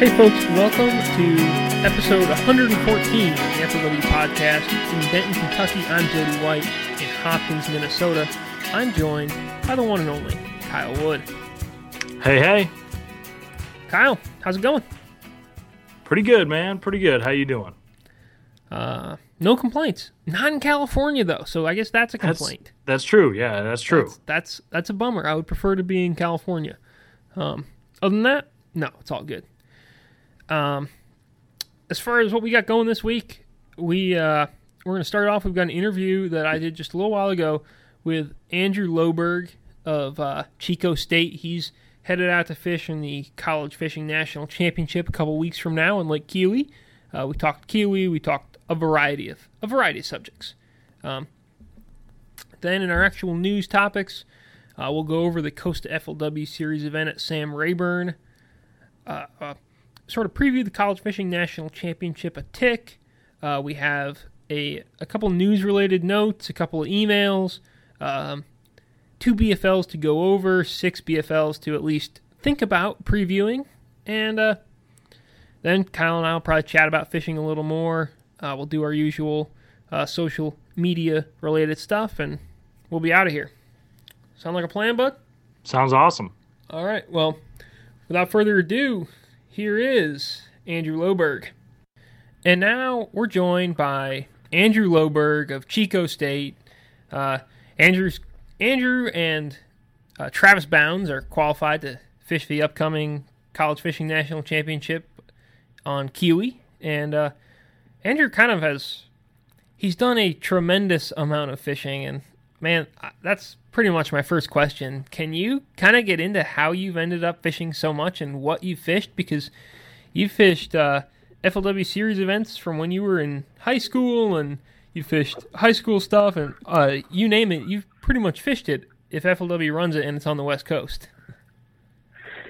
Hey folks, welcome to episode 114 of the FLW podcast in Benton, Kentucky. I'm Jody White in Hopkins, Minnesota. I'm joined by the one and only Kyle Wood. Hey, hey. Kyle, how's it going? Pretty good, man. Pretty good. How you doing? Uh, no complaints. Not in California though, so I guess that's a That's, complaint. that's true. Yeah, that's true. That's, that's that's a bummer. I would prefer to be in California. Um, other than that, no, it's all good. Um, as far as what we got going this week, we uh, we're going to start off. We've got an interview that I did just a little while ago with Andrew Loberg of uh, Chico State. He's headed out to fish in the College Fishing National Championship a couple weeks from now in Lake Keowee. Uh, we talked Keowee. We talked a variety of a variety of subjects. Um, then in our actual news topics, uh, we'll go over the Costa FLW Series event at Sam Rayburn. Uh, uh, sort of preview the College Fishing National Championship a tick. Uh, we have a, a couple news related notes, a couple of emails, um, two BFLs to go over, six BFLs to at least think about previewing, and uh, then Kyle and I will probably chat about fishing a little more. Uh, we'll do our usual uh, social media related stuff, and we'll be out of here. Sound like a plan, bud? Sounds awesome. All right. Well, without further ado, here is Andrew Loberg. And now we're joined by Andrew Loberg of Chico State. Uh, Andrew's, Andrew and uh, Travis Bounds are qualified to fish the upcoming College Fishing National Championship on Keowee. And uh, Andrew kind of has, he's done a tremendous amount of fishing. And man, that's pretty much my first question. Can you kind of get into how you've ended up fishing so much and what you fished? Because you fished uh, FLW series events from when you were in high school, and you fished high school stuff, and uh, you name it, you've pretty much fished it if FLW runs it and it's on the West Coast.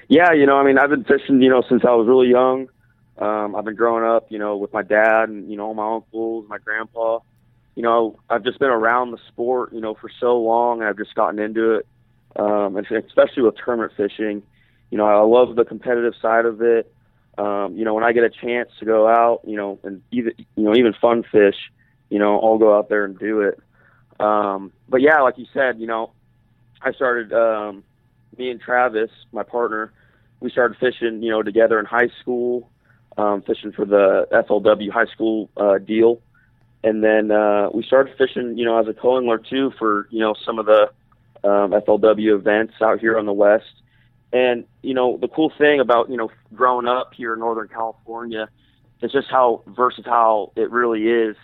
Yeah, you know, I mean, I've been fishing, you know, since I was really young. Um, I've been growing up, you know, with my dad and you know all my uncles, my grandpa. You know, I've just been around the sport, you know, for so long, and I've just gotten into it. Um, and especially with tournament fishing, you know, I love the competitive side of it. Um, you know, when I get a chance to go out, you know, and even you know even fun fish, you know, I'll go out there and do it. Um, but yeah, like you said, you know, I started um, me and Travis, my partner, we started fishing, you know, together in high school, um, fishing for the FLW high school uh, deal, and then uh, we started fishing, you know, as a co-angler too for you know some of the um, FLW events out here on the west. And you know, the cool thing about you know growing up here in Northern California is just how versatile it really is.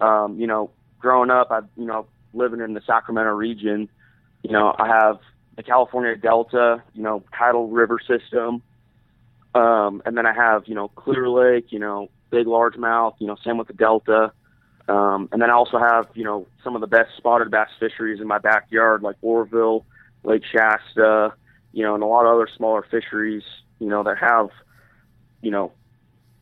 Um, you know, growing up, I you know living in the Sacramento region, you know, I have the California Delta, you know, tidal river system. Um, and then I have, you know, Clear Lake, you know, big largemouth, you know, same with the Delta. Um, and then I also have, you know, some of the best spotted bass fisheries in my backyard, like Oroville, Lake Shasta, you know, and a lot of other smaller fisheries, you know, that have, you know,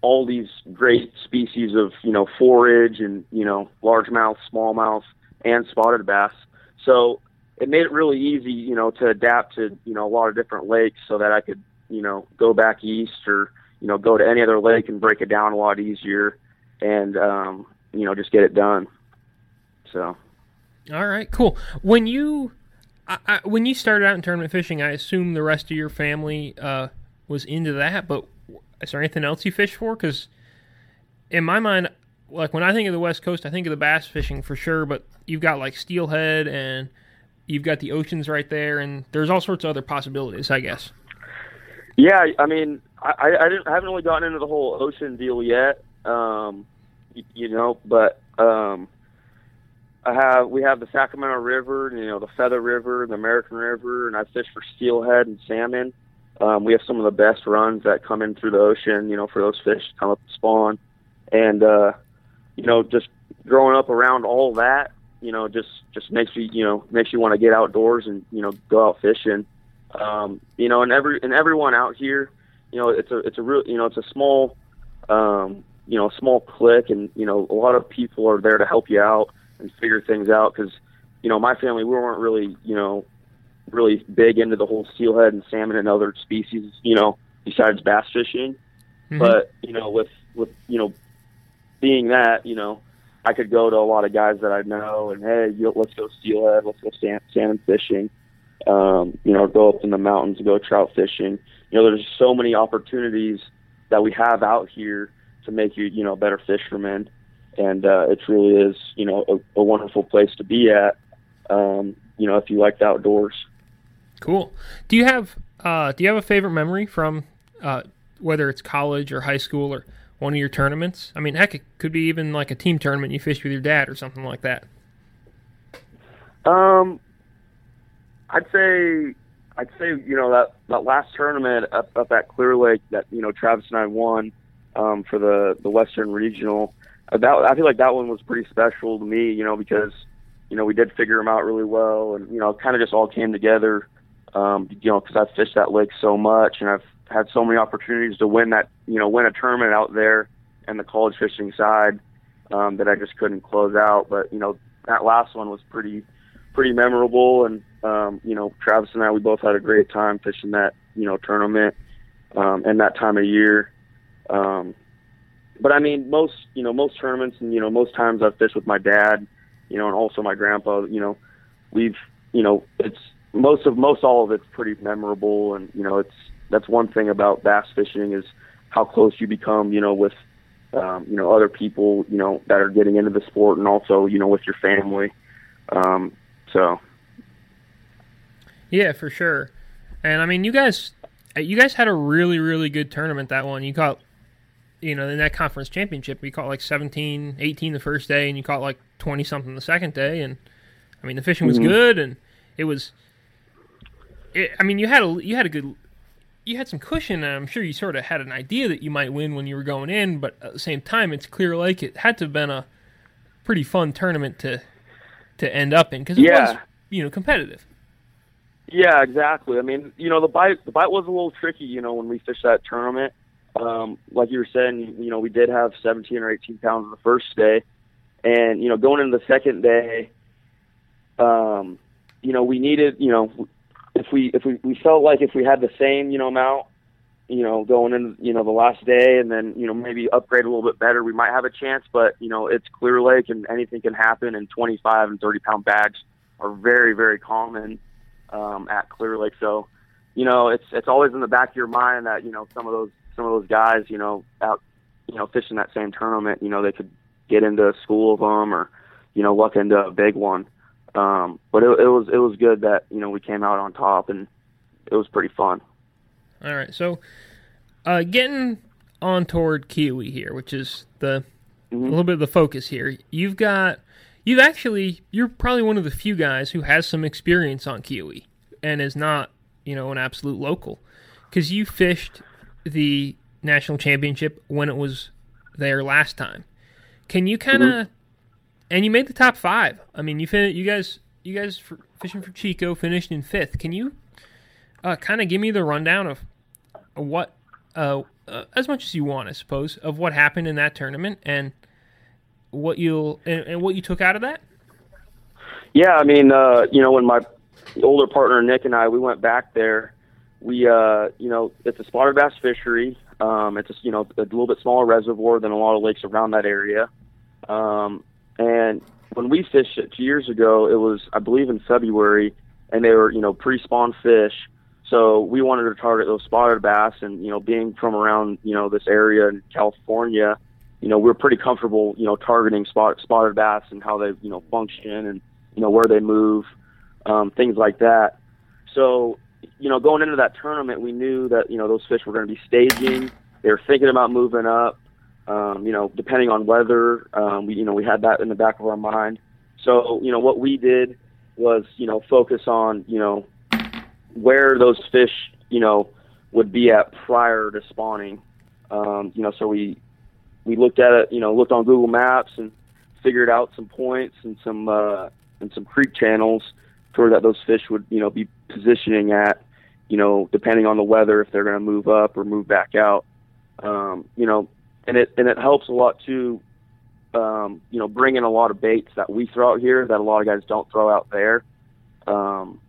all these great species of, you know, forage and, you know, largemouth, smallmouth, and spotted bass. So it made it really easy, you know, to adapt to, you know, a lot of different lakes so that I could, you know, go back east or, you know, go to any other lake and break it down a lot easier and, um, you know, just get it done. So, All right, cool. When you I, I, when you started out in tournament fishing, I assume the rest of your family uh, was into that. But is there anything else you fish for? Because in my mind, like when I think of the West Coast, I think of the bass fishing for sure. But you've got like steelhead and you've got the oceans right there, and there's all sorts of other possibilities, I guess. Yeah, I mean, I, I, I, haven't really gotten into the whole ocean deal yet, um, you, you know, but um, I have we have the Sacramento River, you know, the Feather River, the American River, and I fish for steelhead and salmon. Um, we have some of the best runs that come in through the ocean, you know, for those fish to come up and spawn, and uh, you know, just growing up around all that, you know, just just makes you, you know, makes you want to get outdoors and you know go out fishing. Um, you know, and every and everyone out here, you know, it's a it's a real, you know, it's a small, um, you know small clique, and you know a lot of people are there to help you out and figure things out because you know my family we weren't really you know really big into the whole steelhead and salmon and other species, you know, besides bass fishing. Mm-hmm. But you know, with with you know, being that you know, I could go to a lot of guys that I know and hey, you know, let's go steelhead, let's go salmon, salmon fishing. Um, you know, go up in the mountains, and go trout fishing. You know, there's so many opportunities that we have out here to make you, you know, a better fishermen. And uh, it really is, you know, a, a wonderful place to be at. Um, you know, if you like the outdoors. Cool. Do you have uh, do you have a favorite memory from uh, whether it's college or high school or one of your tournaments? I mean, heck, it could be even like a team tournament you fished with your dad or something like that. Um, I'd say I'd say you know that that last tournament up up at Clear Lake that you know Travis and I won um, for the the Western Regional. Uh, that I feel like that one was pretty special to me, you know, because you know we did figure them out really well, and you know, kind of just all came together um, you know, because I've fished that lake so much and I've had so many opportunities to win that, you know, win a tournament out there and the college fishing side um, that I just couldn't close out. But you know, that last one was pretty, pretty memorable, and um, you know, Travis and I we both had a great time fishing that, you know, tournament um, and that time of year. Um, but I mean, most you know, most tournaments and you know, most times I've fished with my dad, you know, and also my grandpa. You know, we've you know, it's most of most all of it's pretty memorable, and you know it's that's one thing about bass fishing is how close you become, you know, with um, you know other people, you know, that are getting into the sport, and also you know with your family. Um, so, yeah, for sure. And I mean, you guys, you guys had a really, really good tournament that one. You caught, you know, in that conference championship, you caught like 17, 18 the first day, and you caught like 20 something the second day. And I mean, the fishing was mm-hmm. good, and it was it, I mean, you had a you had a good you had some cushion, and I'm sure you sort of had an idea that you might win when you were going in. But at the same time, it's Clear Lake It had to have been a pretty fun tournament to to end up in because it yeah. was you know competitive. Yeah, exactly. I mean, you know, the bite the bite was a little tricky. You know, when we fished that tournament, um, like you were saying, you know, we did have 17 or 18 pounds the first day, and you know, going into the second day, um, you know, we needed, you know, if we if we, we felt like if we had the same you know amount you know going in you know the last day and then you know maybe upgrade a little bit better we might have a chance but you know it's clear lake and anything can happen and 25 and 30 pound bags are very very common um, at clear lake so you know it's it's always in the back of your mind that you know some of those some of those guys you know out you know fishing that same tournament you know they could get into a school of them or you know luck into a big one um, but it, it was it was good that you know we came out on top and it was pretty fun. All right, so uh, getting on toward Keowee here, which is the mm-hmm. a little bit of the focus here. You've got you've actually you're probably one of the few guys who has some experience on Keowee and is not you know an absolute local because you fished the national championship when it was there last time. Can you kind of mm-hmm and you made the top five. I mean, you fin- you guys, you guys for fishing for Chico finished in fifth. Can you uh, kind of give me the rundown of what, uh, uh, as much as you want, I suppose, of what happened in that tournament and what you'll and, and what you took out of that? Yeah, I mean, uh, you know, when my older partner Nick and I we went back there, we uh, you know, it's a spotted bass fishery. Um, it's a, you know a little bit smaller reservoir than a lot of lakes around that area. Um, and when we fished it two years ago, it was I believe in February, and they were you know pre-spawn fish. So we wanted to target those spotted bass, and you know being from around you know this area in California, you know we're pretty comfortable you know targeting spot, spotted bass and how they you know function and you know where they move, um, things like that. So you know going into that tournament, we knew that you know those fish were going to be staging. They were thinking about moving up. Um, you know, depending on weather, um, we you know we had that in the back of our mind. So you know what we did was you know focus on you know where those fish you know would be at prior to spawning. Um, you know, so we we looked at it, you know, looked on Google Maps and figured out some points and some uh, and some creek channels to where that those fish would you know be positioning at, you know, depending on the weather if they're going to move up or move back out. Um, you know, and it and it helps a lot too. Um, you know, bring in a lot of baits that we throw out here that a lot of guys don't throw out there. Um,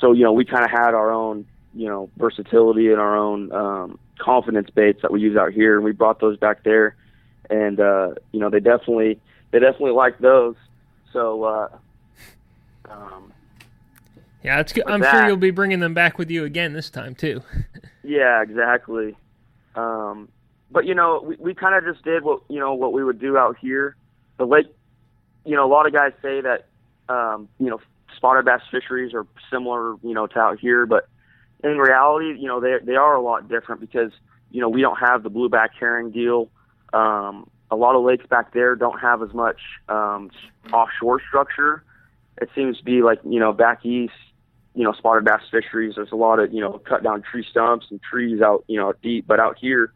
so you know, we kind of had our own you know versatility and our own um, confidence baits that we use out here, and we brought those back there, and uh, you know they definitely they definitely like those. So uh, um, Yeah, it's good. I'm sure you'll be bringing them back with you again this time too. yeah, exactly. Um, but you know, we, we kind of just did what you know what we would do out here. The lake, you know, a lot of guys say that um, you know spotted bass fisheries are similar, you know, to out here, but in reality, you know, they they are a lot different because you know we don't have the blueback herring deal. Um, a lot of lakes back there don't have as much um, offshore structure. It seems to be like you know back east, you know, spotted bass fisheries. There's a lot of you know cut down tree stumps and trees out you know deep, but out here,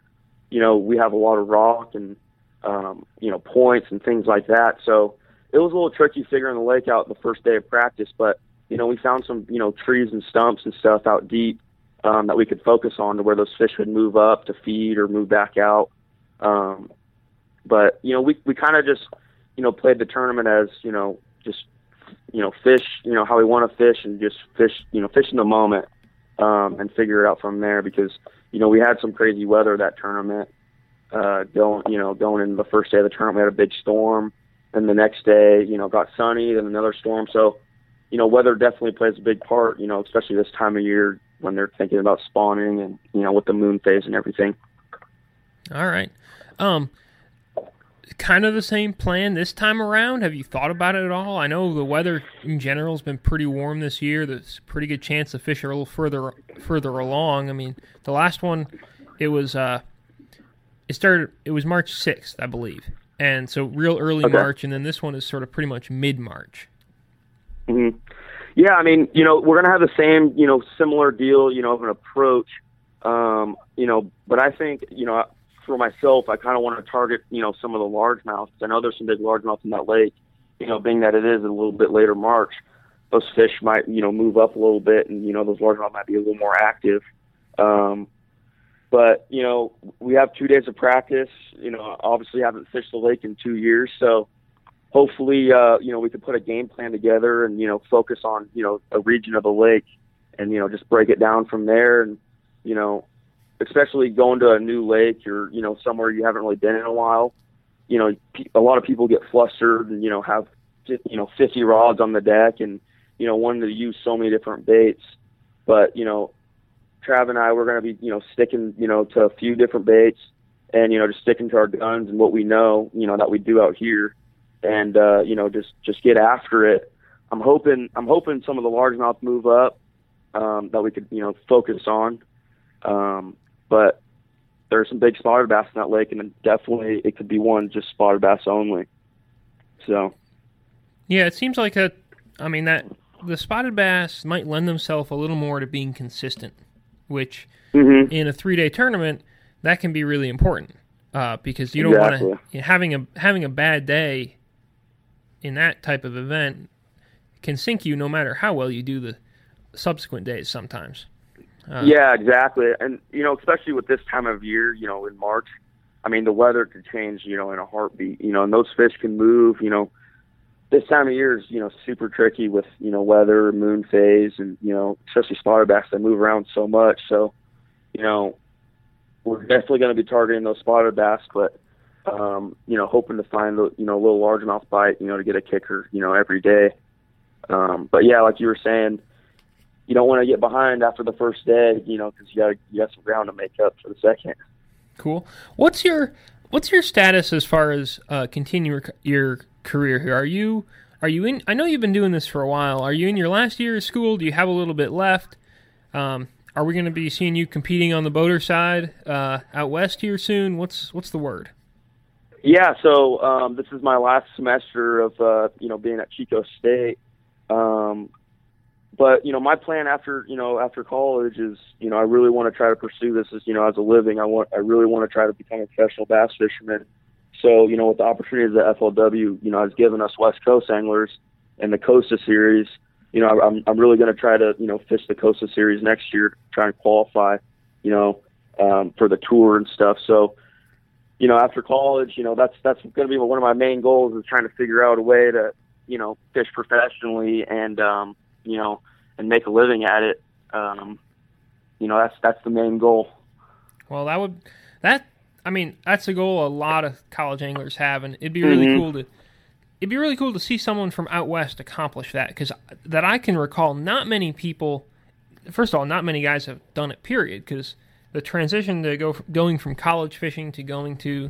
you know, we have a lot of rock and um, you know points and things like that. So it was a little tricky figuring the lake out the first day of practice, but you know we found some you know trees and stumps and stuff out deep um, that we could focus on to where those fish would move up to feed or move back out. Um, but you know we we kind of just you know played the tournament as you know just you know fish you know how we want to fish and just fish you know fish in the moment um, and figure it out from there because you know we had some crazy weather that tournament uh, going you know going into the first day of the tournament we had a big storm and the next day you know got sunny then another storm so you know weather definitely plays a big part you know especially this time of year when they're thinking about spawning and you know with the moon phase and everything All right. Um, kind of the same plan this time around. Have you thought about it at all? I know the weather in general has been pretty warm this year. There's a pretty good chance the fish are a little further further along. I mean, the last one, it was uh, it started. It was March sixth, I believe, and so real early Okay. March, and then this one is sort of pretty much mid March. hmm Yeah, I mean, you know, we're gonna have the same, you know, similar deal, you know, of an approach, um, you know, but I think, you know, for myself, I kind of want to target, you know, some of the largemouths. I know there's some big largemouths in that lake, you know, being that it is a little bit later March, those fish might, you know, move up a little bit, and you know, those largemouth might be a little more active. Um, but you know, we have two days of practice. You know, obviously haven't fished the lake in two years, so hopefully, uh, you know, we could put a game plan together and, you know, focus on, you know, a region of the lake and, you know, just break it down from there. And, you know, especially going to a new lake or, you know, somewhere you haven't really been in a while, you know, a lot of people get flustered and, you know, have, you know, 50 rods on the deck and, you know, wanting to use so many different baits. But, you know, Trav and I, we're going to be, you know, sticking, you know, to a few different baits and, you know, just sticking to our guns and what we know, you know, that we do out here and uh, you know just just get after it. I'm hoping I'm hoping some of the largemouth move up um, that we could you know focus on, um, but there's some big spotted bass in that lake, and definitely it could be one just spotted bass only. So Yeah, it seems like a. I mean that the spotted bass might lend themselves a little more to being consistent, which mhm. in a three day tournament that can be really important uh, because you don't want Exactly. to having a having a bad day in that type of event can sink you no matter how well you do the subsequent days sometimes. Uh, yeah, exactly, and you know especially with this time of year, you know in March, I mean the weather could change, you know in a heartbeat, you know, and those fish can move, you know. This time of year is, you know, super tricky with, you know, weather, moon phase, and you know, especially spotted bass that move around so much. So, you know, we're definitely going to be targeting those spotted bass, but um, you know, hoping to find a you know a little largemouth bite, you know, to get a kicker, you know, every day. Um, but yeah, like you were saying, you don't want to get behind after the first day, you know, because you got you got some ground to make up for the second. Cool. What's your what's your status as far as uh, continue your career here? Are you are you in? I know you've been doing this for a while. Are you in your last year of school? Do you have a little bit left? Um, are we going to be seeing you competing on the boater side uh, out west here soon? What's what's the word? Yeah, so um, this is my last semester of uh, you know being at Chico State. Um, but you know, my plan after you know after college is you know I really want to try to pursue this as you know as a living. I want I really want to try to become a professional bass fisherman. So you know, with the opportunities that FLW you know has given us West Coast anglers and the Costa Series, you know, I'm I'm really going to try to you know fish the Costa Series next year, try and qualify, you know, um, for the tour and stuff. So you know, after college, you know, that's that's going to be one of my main goals is trying to figure out a way to, you know, fish professionally and, um, you know, and make a living at it. Um, you know, that's that's the main goal. Well, that would that I mean, that's a goal a lot of college anglers have, and it'd be really Mhm. cool to it'd be really cool to see someone from out west accomplish that because that I can recall, not many people. First of all, not many guys have done it. Period. Because the transition to go going from college fishing to going to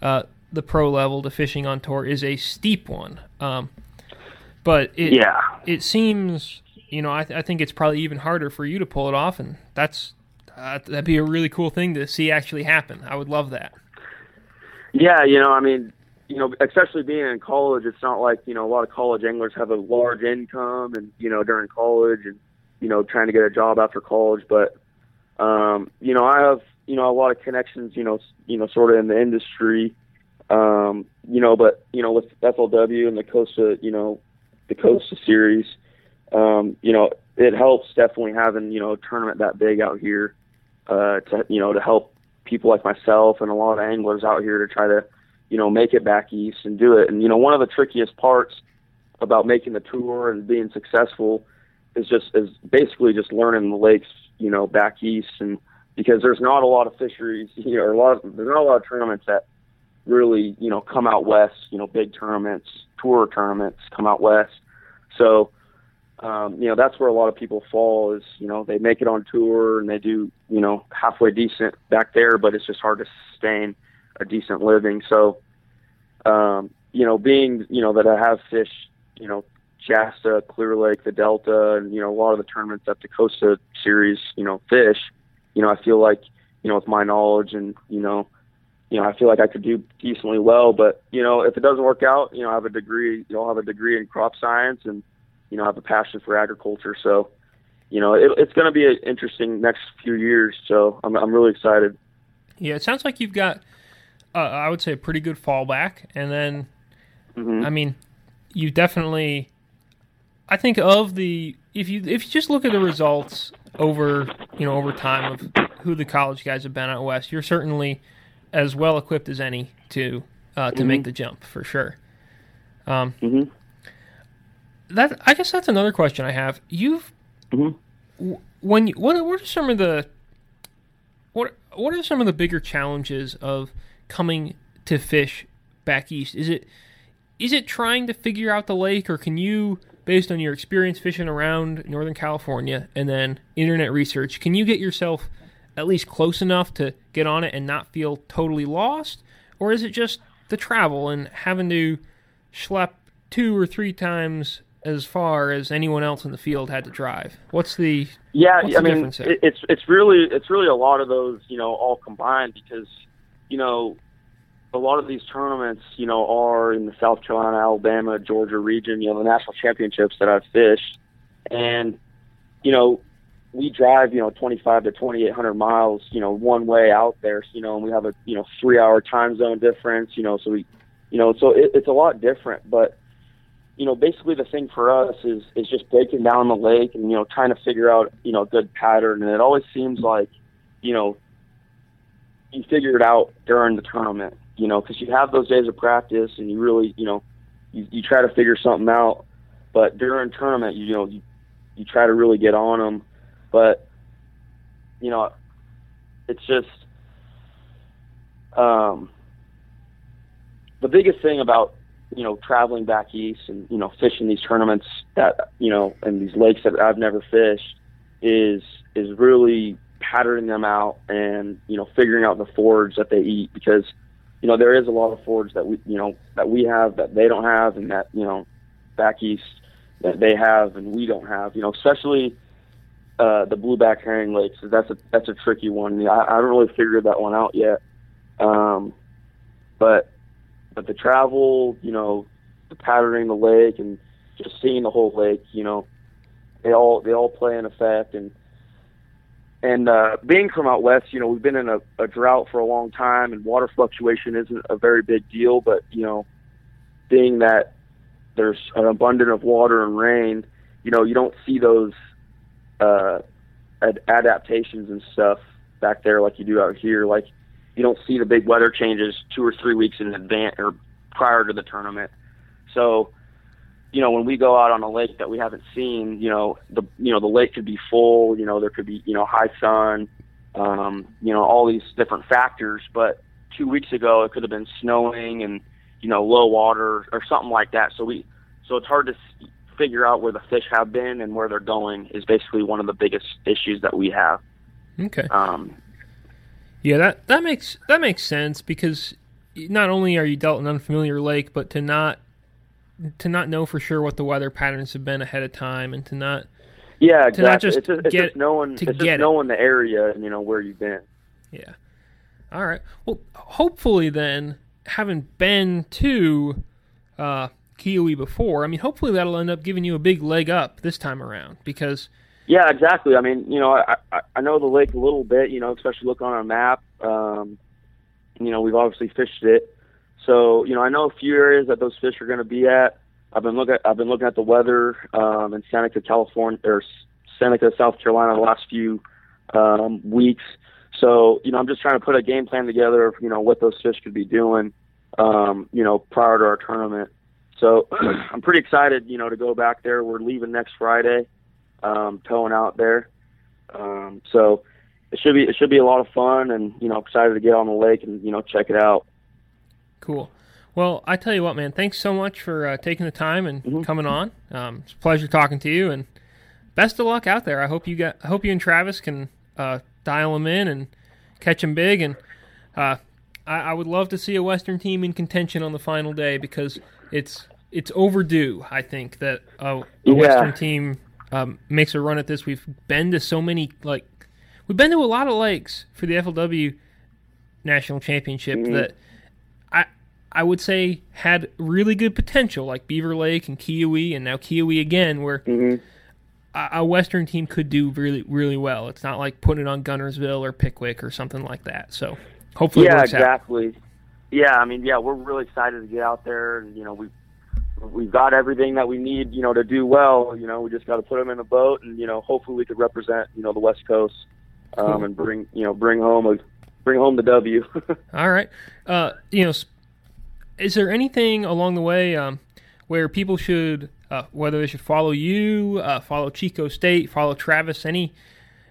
uh, the pro level to fishing on tour is a steep one. Um, but it Yeah. it seems you know I, th- I think it's probably even harder for you to pull it off, and that's uh, that'd be a really cool thing to see actually happen. I would love that. Yeah, you know, I mean, you know, especially being in college, it's not like you know a lot of college anglers have a large income and you know during college and you know trying to get a job after college. But um, you know, I have you know a lot of connections, you know, you know, sort of in the industry. Um, you know, but you know, with FLW and the Costa, you know, the Costa series, um, you know, it helps definitely having you know a tournament that big out here uh, to you know to help people like myself and a lot of anglers out here to try to you know make it back east and do it. And you know one of the trickiest parts about making the tour and being successful is just is basically just learning the lakes you know back east and because there's not a lot of fisheries you know, or a lot of, there's not a lot of tournaments that really you know come out west you know big tournaments tour tournaments come out west so um, you know that's where a lot of people fall is you know they make it on tour and they do you know halfway decent back there but it's just hard to sustain a decent living so um, you know being you know that I have fished you know Shasta, Clear Lake, the Delta, and you know a lot of the tournaments that the Costa Series you know fish you know I feel like you know with my knowledge and you know you know I feel like I could do decently well but you know if it doesn't work out you know I have a degree you know I have a degree in crop science and you know, I have a passion for agriculture. So, you know, it, it's going to be an interesting next few years. So I'm, I'm really excited. Yeah, it sounds like you've got, uh, I would say, a pretty good fallback, and then, hmm I mean, you definitely, I think of the if you if you just look at the results over you know over time of who the college guys have been at west, you're certainly as well equipped as any to uh, to Mhm. make the jump for sure. Um, hmm that I guess that's another question I have. You've Mhm. when you, what what are some of the what what are some of the bigger challenges of coming to fish back east? Is it is it trying to figure out the lake, or can you, based on your experience fishing around Northern California and then internet research, can you get yourself at least close enough to get on it and not feel totally lost, or is it just the travel and having to schlep two or three times as far as anyone else in the field had to drive? What's the Yeah, What's I the mean, it's it's really it's really a lot of those, you know, all combined because, you know, a lot of these tournaments, you know, are in the South Carolina, Alabama, Georgia region. You know, the national championships that I've fished, and you know, we drive, you know, 25 to 2,800 miles, you know, one way out there. You know, and we have a you know three hour time zone difference. You know, so we, you know, so it, it's a lot different, but you know, basically the thing for us is is just breaking down the lake and you know trying to figure out you know a good pattern. And it always seems like, you know, you figure it out during the tournament. You know, because you have those days of practice and you really, you know, you, you try to figure something out. But during tournament, you, know, you you try to really get on them. But you know, it's just um, the biggest thing about you know traveling back east and you know fishing these tournaments that you know and these lakes that I've never fished is is really patterning them out and you know figuring out the forage that they eat because you know there is a lot of forage that we you know that we have that they don't have and that you know back east that they have and we don't have you know especially uh, the blueback herring lakes. That's a that's a tricky one. I, I haven't really figured that one out yet. Um, but but the travel, you know, the patterning the lake and just seeing the whole lake, you know, they all they all play an effect and and uh, being from out west, you know, we've been in a, a drought for a long time and water fluctuation isn't a very big deal, but you know, being that there's an abundance of water and rain, you know, you don't see those uh, ad- adaptations and stuff back there like you do out here. Like, you don't see the big weather changes two or three weeks in advance or prior to the tournament. So, you know, when we go out on a lake that we haven't seen, you know, the you know the lake could be full. You know, there could be you know high sun, um, you know, all these different factors. But two weeks ago, it could have been snowing and you know low water or something like that. So we so it's hard to figure out where the fish have been and where they're going is basically one of the biggest issues that we have. Okay. Um, Yeah, that that makes that makes sense because not only are you dealt an unfamiliar lake, but to not to not know for sure what the weather patterns have been ahead of time, and to not yeah, To not just it's just, it's get- just knowing to get knowing the area and you know where you've been. yeah. All right. Well, hopefully then, having been to uh, Keowee before, I mean, hopefully that'll end up giving you a big leg up this time around because Yeah, exactly. I mean, you know, I, I I know the lake a little bit, you know, especially looking on a map. Um, you know, we've obviously fished it, so you know, I know a few areas that those fish are going to be at. I've been looking. At, I've been looking at the weather um, in Seneca, California, or Seneca, South Carolina, the last few um, weeks. So you know, I'm just trying to put a game plan together of you know what those fish could be doing, um, you know, prior to our tournament. So I'm pretty excited, you know, to go back there. We're leaving next Friday um, towing out there. Um, so it should be it should be a lot of fun, and you know, excited to get on the lake and you know check it out. Cool. Well, I tell you what, man. Thanks so much for uh, taking the time and Mhm. coming on. Um, it's a pleasure talking to you, and best of luck out there. I hope you got. I hope you and Travis can uh, dial them in and catch them big. And uh, I, I would love to see a Western team in contention on the final day because it's it's overdue. I think that a, a Yeah. Western team um, makes a run at this. We've been to so many like we've been to a lot of lakes for the FLW national championship Mhm. that I I would say had really good potential, like Beaver Lake and Keowee, and now Keowee again, where hmm a, a Western team could do really really well. It's not like putting it on Guntersville or Pickwick or something like that. So hopefully Yeah, works out. exactly. Yeah, I mean, yeah, we're really excited to get out there, you know, we we've got everything that we need, you know, to do well. You know, we just got to put them in a boat, and you know, hopefully we could represent, you know, the West Coast, um, Cool. and bring, you know, bring home a bring home the W. All right. Uh, you know, is there anything along the way um, where people should, uh, whether they should follow you, uh, follow Chico State, follow Travis, any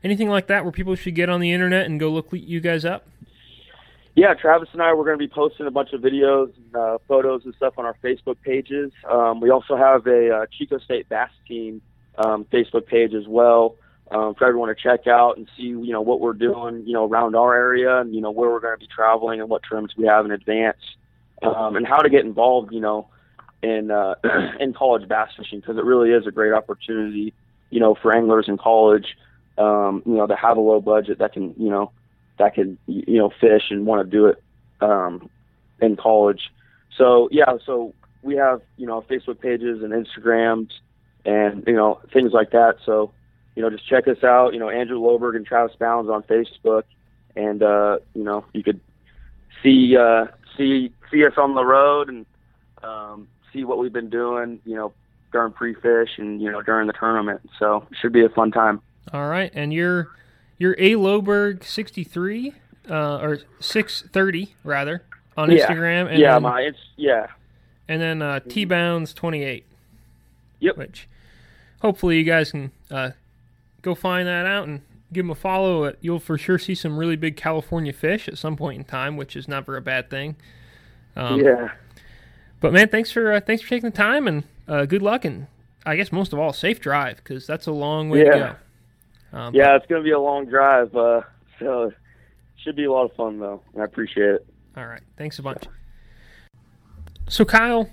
anything like that, where people should get on the internet and go look you guys up? Yeah, Travis and I we're going to be posting a bunch of videos, and, uh, photos, and stuff on our Facebook pages. Um, we also have a uh, Chico State Bass Team um, Facebook page as well um, for everyone to check out and see, you know, what we're doing, you know, around our area, and you know where we're going to be traveling and what tournaments we have in advance, um, and how to get involved, you know, in uh, in college bass fishing because it really is a great opportunity, you know, for anglers in college, um, you know, to have a low budget that can, you know that could you know fish and want to do it um, in college. So yeah, so we have you know Facebook pages and Instagrams and you know things like that. So you know just check us out. You know Andrew Loberg and Travis Bounds on Facebook, and uh, you know you could see uh, see see us on the road and um, see what we've been doing. You know during pre-fish and you know during the tournament. So it should be a fun time. All right, and you're you're a Loberg sixty three uh, or six thirty rather on Yeah. Instagram, and yeah, then, my it's yeah. and then uh, T Bounds twenty eight. Yep. Which hopefully you guys can uh, go find that out and give them a follow. Uh, You'll for sure see some really big California fish at some point in time, which is never a bad thing. Um, yeah. But man, thanks for uh, thanks for taking the time and uh, good luck and I guess most of all, safe drive because that's a long way Yeah. to go. Um, Yeah, it's going to be a long drive, uh, so it should be a lot of fun though. I appreciate it. All right. Thanks a bunch. So, Kyle,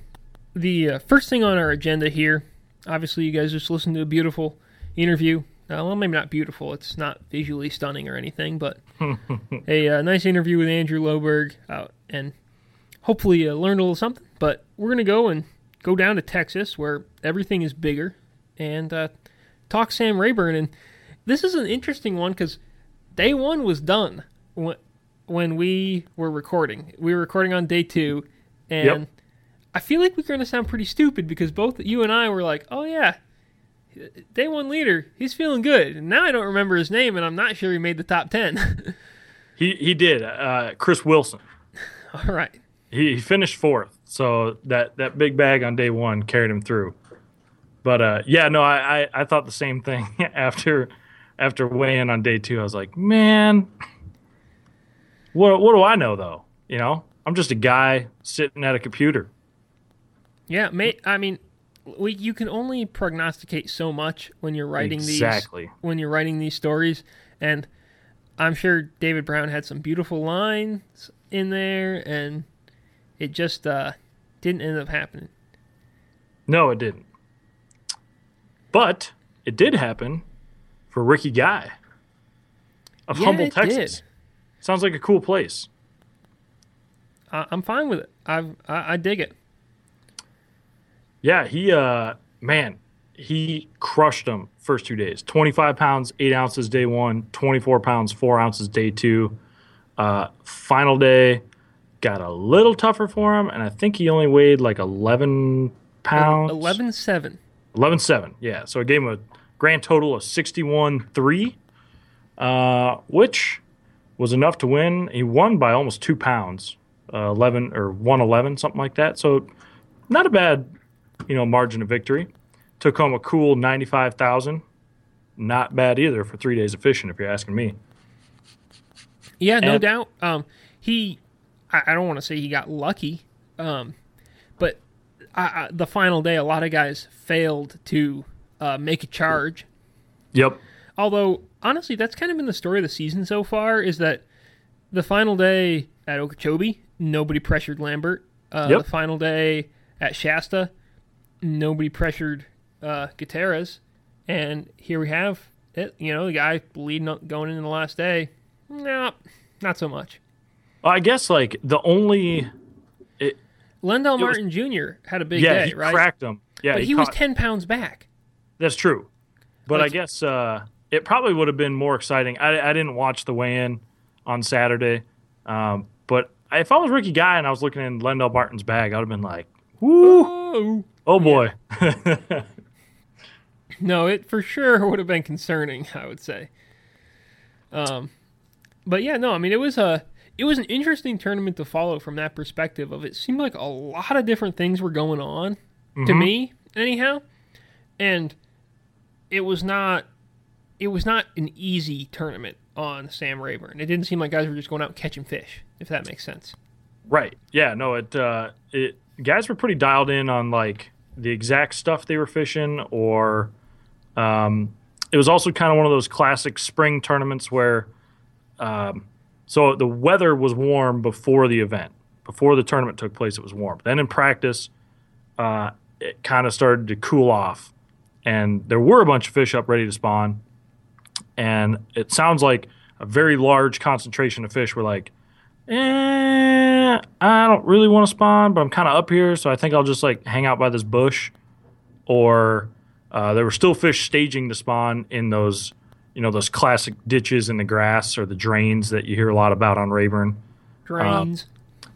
the uh, first thing on our agenda here, obviously, you guys just listened to a beautiful interview. Uh, well, maybe not beautiful. It's not visually stunning or anything, but a uh, nice interview with Andrew Loberg, uh, and hopefully uh, learned a little something. But we're gonna go and go down to Texas, where everything is bigger, and uh, talk Sam Rayburn. And this is an interesting one because day one was done when when we were recording. We were recording on day two, and Yep. I feel like we're going to sound pretty stupid because both you and I were like, "Oh yeah, day one leader, he's feeling good." And now I don't remember his name, and I'm not sure he made the top ten. He he did. Uh, Chris Wilson. All right. He, he finished fourth, so that that big bag on day one carried him through. But uh, yeah, no, I, I I thought the same thing after after weighing on day two. I was like, man, what what do I know though? You know, I'm just a guy sitting at a computer. Yeah, may, I mean, we, you can only prognosticate so much when you're writing Exactly. these when you're writing these stories, and I'm sure David Brown had some beautiful lines in there, and it just uh, didn't end up happening. No, it didn't. But it did happen for Ricky Guy of Yeah, Humble, Texas. did. Sounds like a cool place. I, I'm fine with it. I've, I I dig it. Yeah, he uh man, he crushed them first two days. Twenty five pounds, eight ounces day one, 24 pounds, four ounces day two. Uh final day got a little tougher for him, and I think he only weighed like eleven pounds. Eleven seven. 11 7. Yeah. So it gave him a grand total of 61 3, uh, which was enough to win. He won by almost two pounds, uh, 11 or 111, something like that. So not a bad, you know, margin of victory. Took home a cool 95,000. Not bad either for three days of fishing, if you're asking me. Yeah, no And- doubt. Um, he, I, I don't want to say he got lucky, um, but I, I, the final day, a lot of guys failed to uh, make a charge. Yep. Although, honestly, that's kind of been the story of the season so far. Is that the final day at Okeechobee, nobody pressured Lambert. Uh, Yep. The final day at Shasta, nobody pressured uh, Gutierrez, and here we have it. You know, the guy leading up, going into the last day. No, not so much. I guess like the only, Lendel was- Martin Jr. had a big yeah, day, he right? cracked him. Yeah, but he, was caught- ten pounds back. That's true. But I guess uh, it probably would have been more exciting. I, I didn't watch the weigh-in on Saturday, um, but if I was Ricky Guy and I was looking in Lendel Barton's bag, I would have been like, "Woo, Oh boy." no, it for sure would have been concerning. I would say. Um, but yeah, no, I mean it was a it was an interesting tournament to follow from that perspective. Of it seemed like a lot of different things were going on to me, anyhow, and it was not it was not an easy tournament on Sam Rayburn. It didn't seem like guys were just going out catching fish, if that makes sense. right? Yeah. No. It. Uh, it. Guys were pretty dialed in on like the exact stuff they were fishing, or um, it was also kind of one of those classic spring tournaments where, um, so the weather was warm before the event, before the tournament took place. It was warm. Then in practice, uh, it kind of started to cool off, and there were a bunch of fish up ready to spawn, and it sounds like a very large concentration of fish were like, eh, I don't really want to spawn, but I'm kind of up here, so I think I'll just like hang out by this bush. Or uh, there were still fish staging to spawn in those, you know, those classic ditches in the grass or the drains that you hear a lot about on Rayburn. Drains.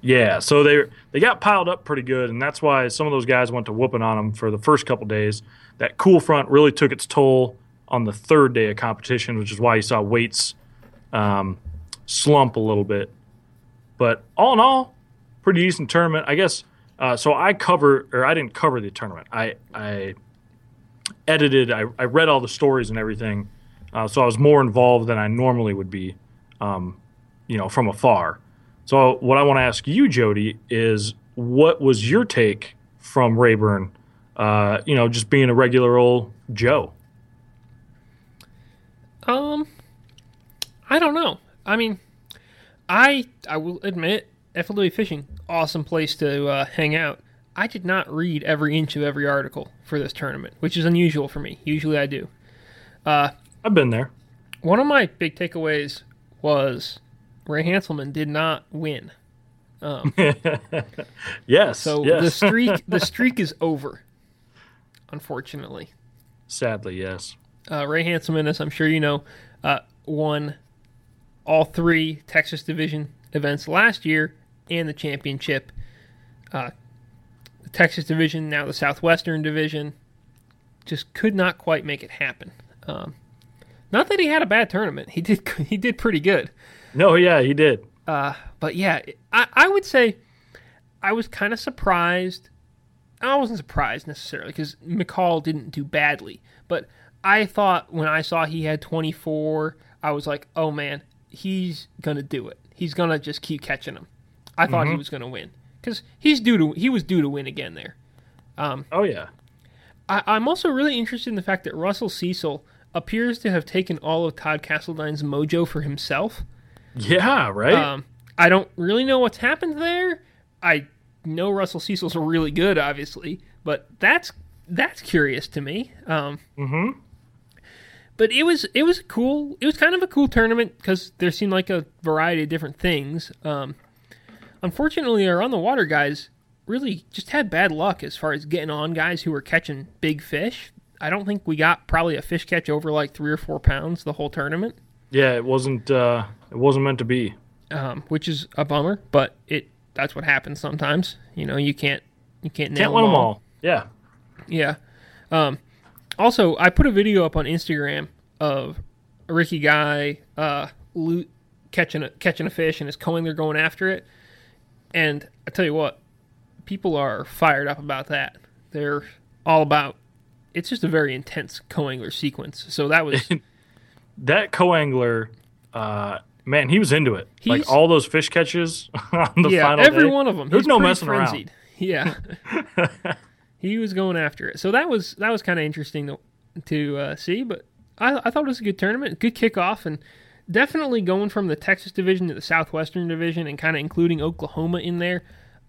Yeah, so they they got piled up pretty good, and that's why some of those guys went to whooping on them for the first couple days. That cool front really took its toll on the third day of competition, which is why you saw weights um, slump a little bit. But all in all, pretty decent tournament, I guess. Uh, so I cover, or I didn't cover the tournament. I I edited, I, I read all the stories and everything, uh, so I was more involved than I normally would be, um, you know, from afar. So what I want to ask you, Jody, is what was your take from Rayburn? Uh, you know, just being a regular old Joe. Um, I don't know. I mean, I I will admit, FLW fishing, awesome place to uh, hang out. I did not read every inch of every article for this tournament, which is unusual for me. Usually I do. I've been there. One of my big takeaways was Ray Hanselman did not win. Yes. So yes. the streak the streak is over. Unfortunately. Sadly, yes. uh, Ray Hanselman, as I'm sure you know, uh, won all three Texas Division events last year and the championship. Uh, the Texas Division, now the Southwestern Division, just could not quite make it happen. Um, not that he had a bad tournament; he did he did pretty good. No, yeah, he did. Uh, but yeah, I, I would say I was kind of surprised. I wasn't surprised necessarily because McCall didn't do badly, but I thought when I saw he had 24, I was like, oh man, he's gonna do it. He's gonna just keep catching them. I thought he was gonna win because he's due to he was due to win again there. Oh yeah. I, I'm also really interested in the fact that Russell Cecil appears to have taken all of Todd Castledine's mojo for himself. Yeah, right? Um, I don't really know what's happened there. I know Russell Cecil's are really good, obviously, but that's that's curious to me. Um, Mhm. But it was it was cool. It was kind of a cool tournament because there seemed like a variety of different things. Um, unfortunately, our on the water guys really just had bad luck as far as getting on guys who were catching big fish. I don't think we got probably a fish catch over like three or four pounds the whole tournament. yeah, it wasn't uh it wasn't meant to be. um, which is a bummer. But it that's what happens sometimes. You know, you can't you can't nail Can't win them all. Yeah. Yeah. Um, also, I put a video up on Instagram of a Ricky Guy uh, lo- catching a catching a fish and his co-angler going after it. And I tell you what, people are fired up about that. They're all about. It's just a very intense co-angler sequence. So that was That co-angler uh man, he was into it. He's- like all those fish catches on the yeah, final every day. one of them. There's no messing around. Yeah, he was going after it. So that was that was kind of interesting to to uh, see. But I, I thought it was a good tournament, good kickoff, and definitely going from the Texas division to the Southwestern division and kind of including Oklahoma in there.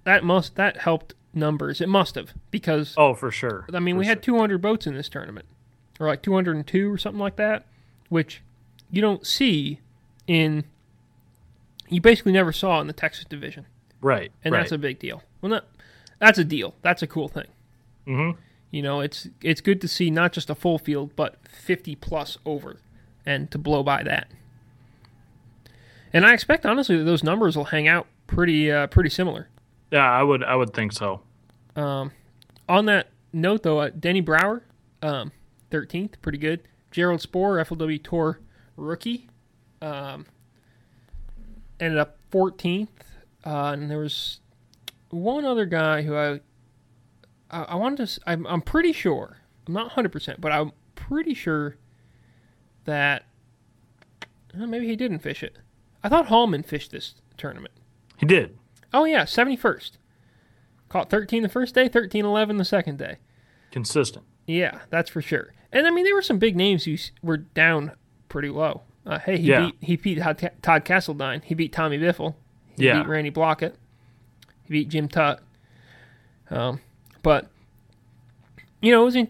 That must that helped numbers. It must have because Oh, for sure. I mean For we had 200 boats in this tournament, or like 202 or something like that, which you don't see in. You basically never saw in the Texas division Right. and right. that's a big deal. Well, not that's a deal. That's a cool thing. Mhm. You know, it's it's good to see not just a full field, but fifty plus over, and to blow by that. And I expect honestly that those numbers will hang out pretty uh, pretty similar. Yeah, I would I would think so. Um, on that note, though, uh, Denny Brauer, um, 13th, pretty good. Gerald Spohr, FLW Tour rookie, um, ended up 14th. Uh, and there was one other guy who I I, I wanted to. I'm, I'm pretty sure. I'm not 100, percent but I'm pretty sure that uh, maybe he didn't fish it. I thought Hallman fished this tournament. He did. Oh yeah, 71st. Caught 13 the first day, 13 11 the second day. Consistent. Yeah, that's for sure. And I mean, there were some big names who were down pretty low. Uh, hey, he Yeah. beat he beat Todd, Todd Castledine. He beat Tommy Biffle. He Yeah. beat Randy Blaukat. He beat Jim Tutt. Um, but you know, it was in,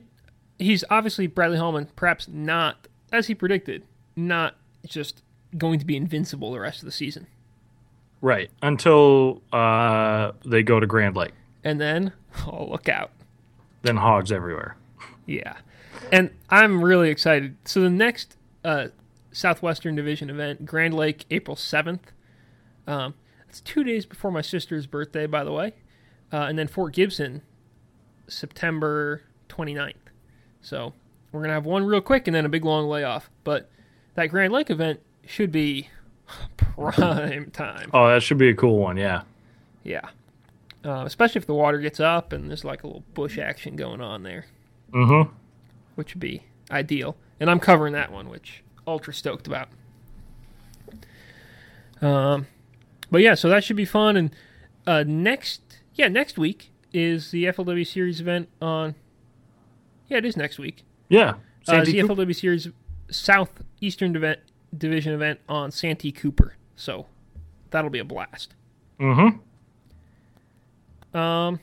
he's obviously Bradley Hallman. Perhaps not as he predicted, not just going to be invincible the rest of the season. Right. Until uh they go to Grand Lake. And then, oh look out! Then hogs everywhere. Yeah. And I'm really excited. So the next uh, Southwestern Division event, Grand Lake, April 7th. Um, it's two days before my sister's birthday, by the way. Uh, and then Fort Gibson, September 29th. So we're going to have one real quick and then a big long layoff. But that Grand Lake event should be prime time. Oh, that should be a cool one, yeah. Yeah. Uh, especially if the water gets up and there's like a little bush action going on there. Mm-hmm. which would be ideal. And I'm covering that one, which ultra stoked about. Um, but yeah, so that should be fun. And uh, next, yeah, next week is the FLW Series event on. Yeah, it is next week. Yeah. Uh, Santee the FLW Series Southeastern Div- Division event on Santee Cooper. So that'll be a blast. Mhm. Um,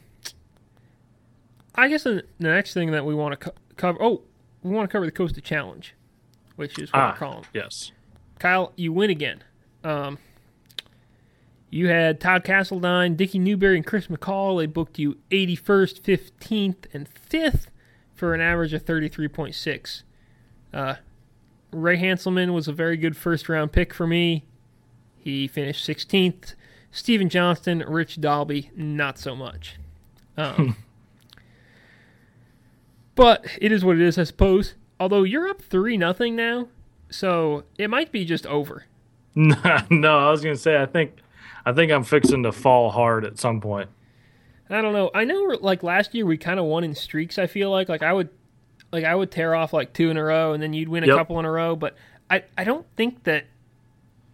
I guess the, the next thing that we want to co- cover. Oh, we want to cover the Costa Challenge, which is what Ah, we're calling. yes. Kyle, you win again. Um, you had Todd Castledine, Dickie Newberry, and Chris McCall. They booked you 81st, 15th, and 5th for an average of 33.6. Uh, Ray Hanselman was a very good first round pick for me. He finished 16th. Stephen Johnston, Rich Dalby, not so much. Um, but it is what it is, I suppose. Although you're up 3 nothing now, so it might be just over. no, I was gonna say I think I think I'm fixing to fall hard at some point. I don't know. I know, like last year, we kind of won in streaks. I feel like, like I would, like I would tear off like two in a row, and then you'd win a Yep. couple in a row. But I, I don't think that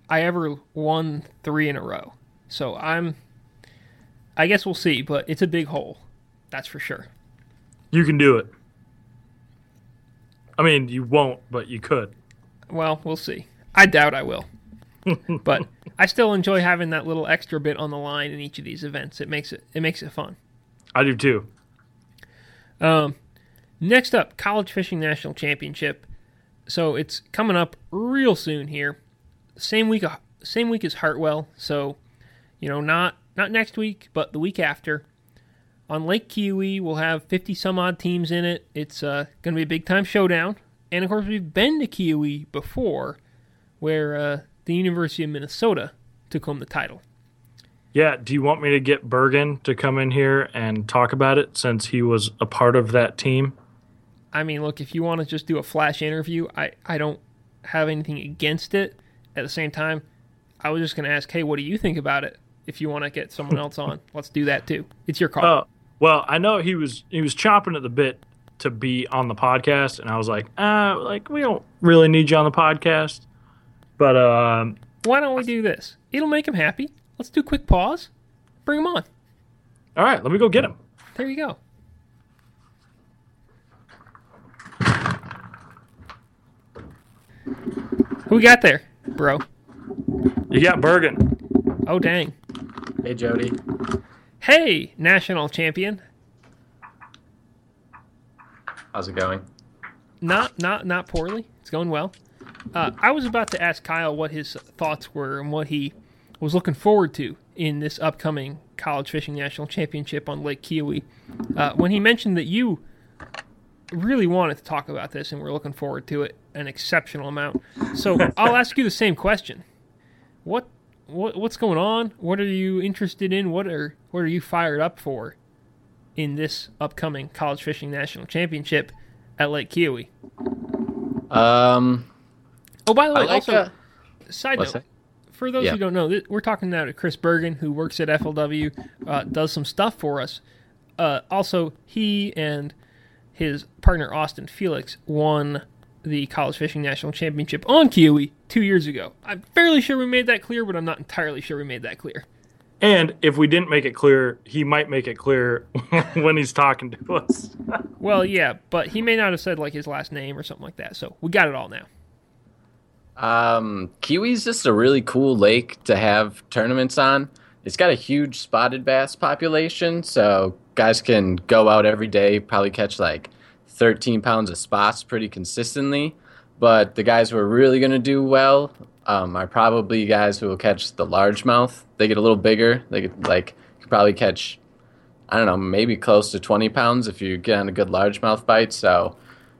I ever won three in a row. So I'm, I guess we'll see. But it's a big hole, that's for sure. You can do it. I mean, you won't, but you could. Well, we'll see. I doubt I will. but I still enjoy having that little extra bit on the line in each of these events. It makes it it makes it fun. I do too. Um, next up, College Fishing National Championship. So it's coming up real soon here. Same week, same week as Hartwell. So, you know, not not next week, but the week after. On Lake Keowee, we'll have 50 some odd teams in it. It's uh, going to be a big time showdown. And of course, we've been to Keowee before, where uh, the University of Minnesota took home the title. Yeah. Do you want me to get Bergen to come in here and talk about it since he was a part of that team? I mean, look, if you want to just do a flash interview, I, I don't have anything against it. At the same time, I was just going to ask, hey, what do you think about it? If you want to get someone else on, let's do that too. It's your call. Oh, well, I know he was he was chomping at the bit to be on the podcast, and I was like, uh, like we don't really need you on the podcast, but um, Why don't we do this? It'll make him happy. Let's do a quick pause. Bring him on. all right, let me go get him. There you go. Who we got there, bro? You got Bergen. Oh, dang. Hey, Jody. Hey, national champion. How's it going? Not not not poorly. It's going well. Uh, I was about to ask Kyle what his thoughts were and what he was looking forward to in this upcoming college fishing national championship on Lake Keowee. Uh, when he mentioned that you really wanted to talk about this and we're looking forward to it an exceptional amount. So I'll ask you the same question. What what what's going on? What are you interested in? What are what are you fired up for in this upcoming college fishing national championship at Lake Keowee? Um, Oh, by the way, like also uh, side note that? for those Yeah. who don't know, th- we're talking now to Chris Bergen, who works at FLW, uh, does some stuff for us. Uh, also, he and his partner Austin Felix won the College Fishing National Championship on Keowee two years ago. I'm fairly sure we made that clear, but I'm not entirely sure we made that clear. And if we didn't make it clear, he might make it clear when he's talking to us. Well, yeah, but he may not have said like his last name or something like that. So we got it all now. Um, Keowee's just a really cool lake to have tournaments on. It's got a huge spotted bass population, so guys can go out every day, probably catch like 13 pounds of spots pretty consistently. But the guys who are really going to do well um, are probably guys who will catch the largemouth. They get a little bigger. They could like could probably catch, I don't know, maybe close to 20 pounds if you get on a good largemouth bite. So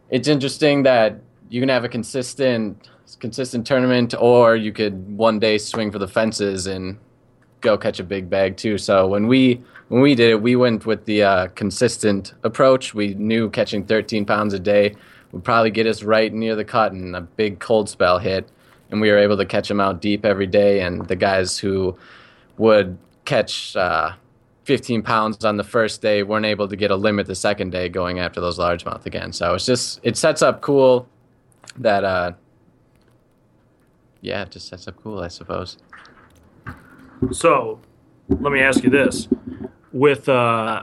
it's interesting that you can have a consistent consistent tournament or you could one day swing for the fences and go catch a big bag too so when we when we did it we went with the uh, consistent approach. We knew catching 13 pounds a day would probably get us right near the cut and a big cold spell hit and we were able to catch them out deep every day and the guys who would catch uh, 15 pounds on the first day weren't able to get a limit the second day going after those largemouth again. So it's just it sets up cool that uh yeah it just sets up cool i suppose. So, let me ask you this: with uh,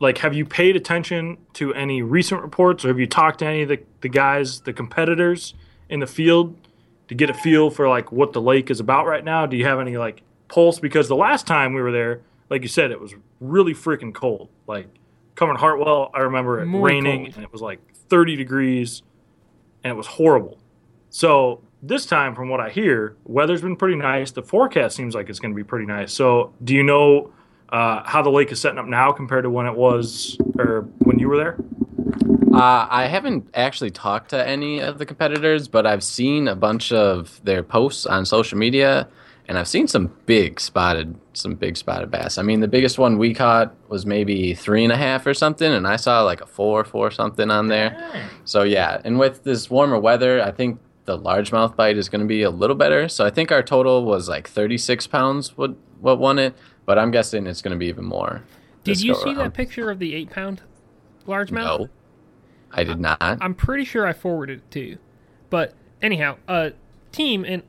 like, have you paid attention to any recent reports, or have you talked to any of the, the guys, the competitors in the field, to get a feel for like what the lake is about right now? Do you have any like pulse? Because the last time we were there, like you said, it was really freaking cold. Like coming Hartwell, I remember it Muy raining cold. and it was like 30 degrees, and it was horrible. So this time, from what I hear, weather's been pretty nice. The forecast seems like it's going to be pretty nice. So, do you know uh, how the lake is setting up now compared to when it was or when you were there? Uh, I haven't actually talked to any of the competitors, but I've seen a bunch of their posts on social media, and I've seen some big spotted, some big spotted bass. I mean, the biggest one we caught was maybe three and a half or something, and I saw like a four, four something on there. So yeah, and with this warmer weather, I think the largemouth bite is going to be a little better. So I think our total was like 36 pounds. What what won it? But I'm guessing it's going to be even more. Did you see around. that picture of the eight pound largemouth? No, I did not. I'm pretty sure I forwarded it to you. But anyhow, a team and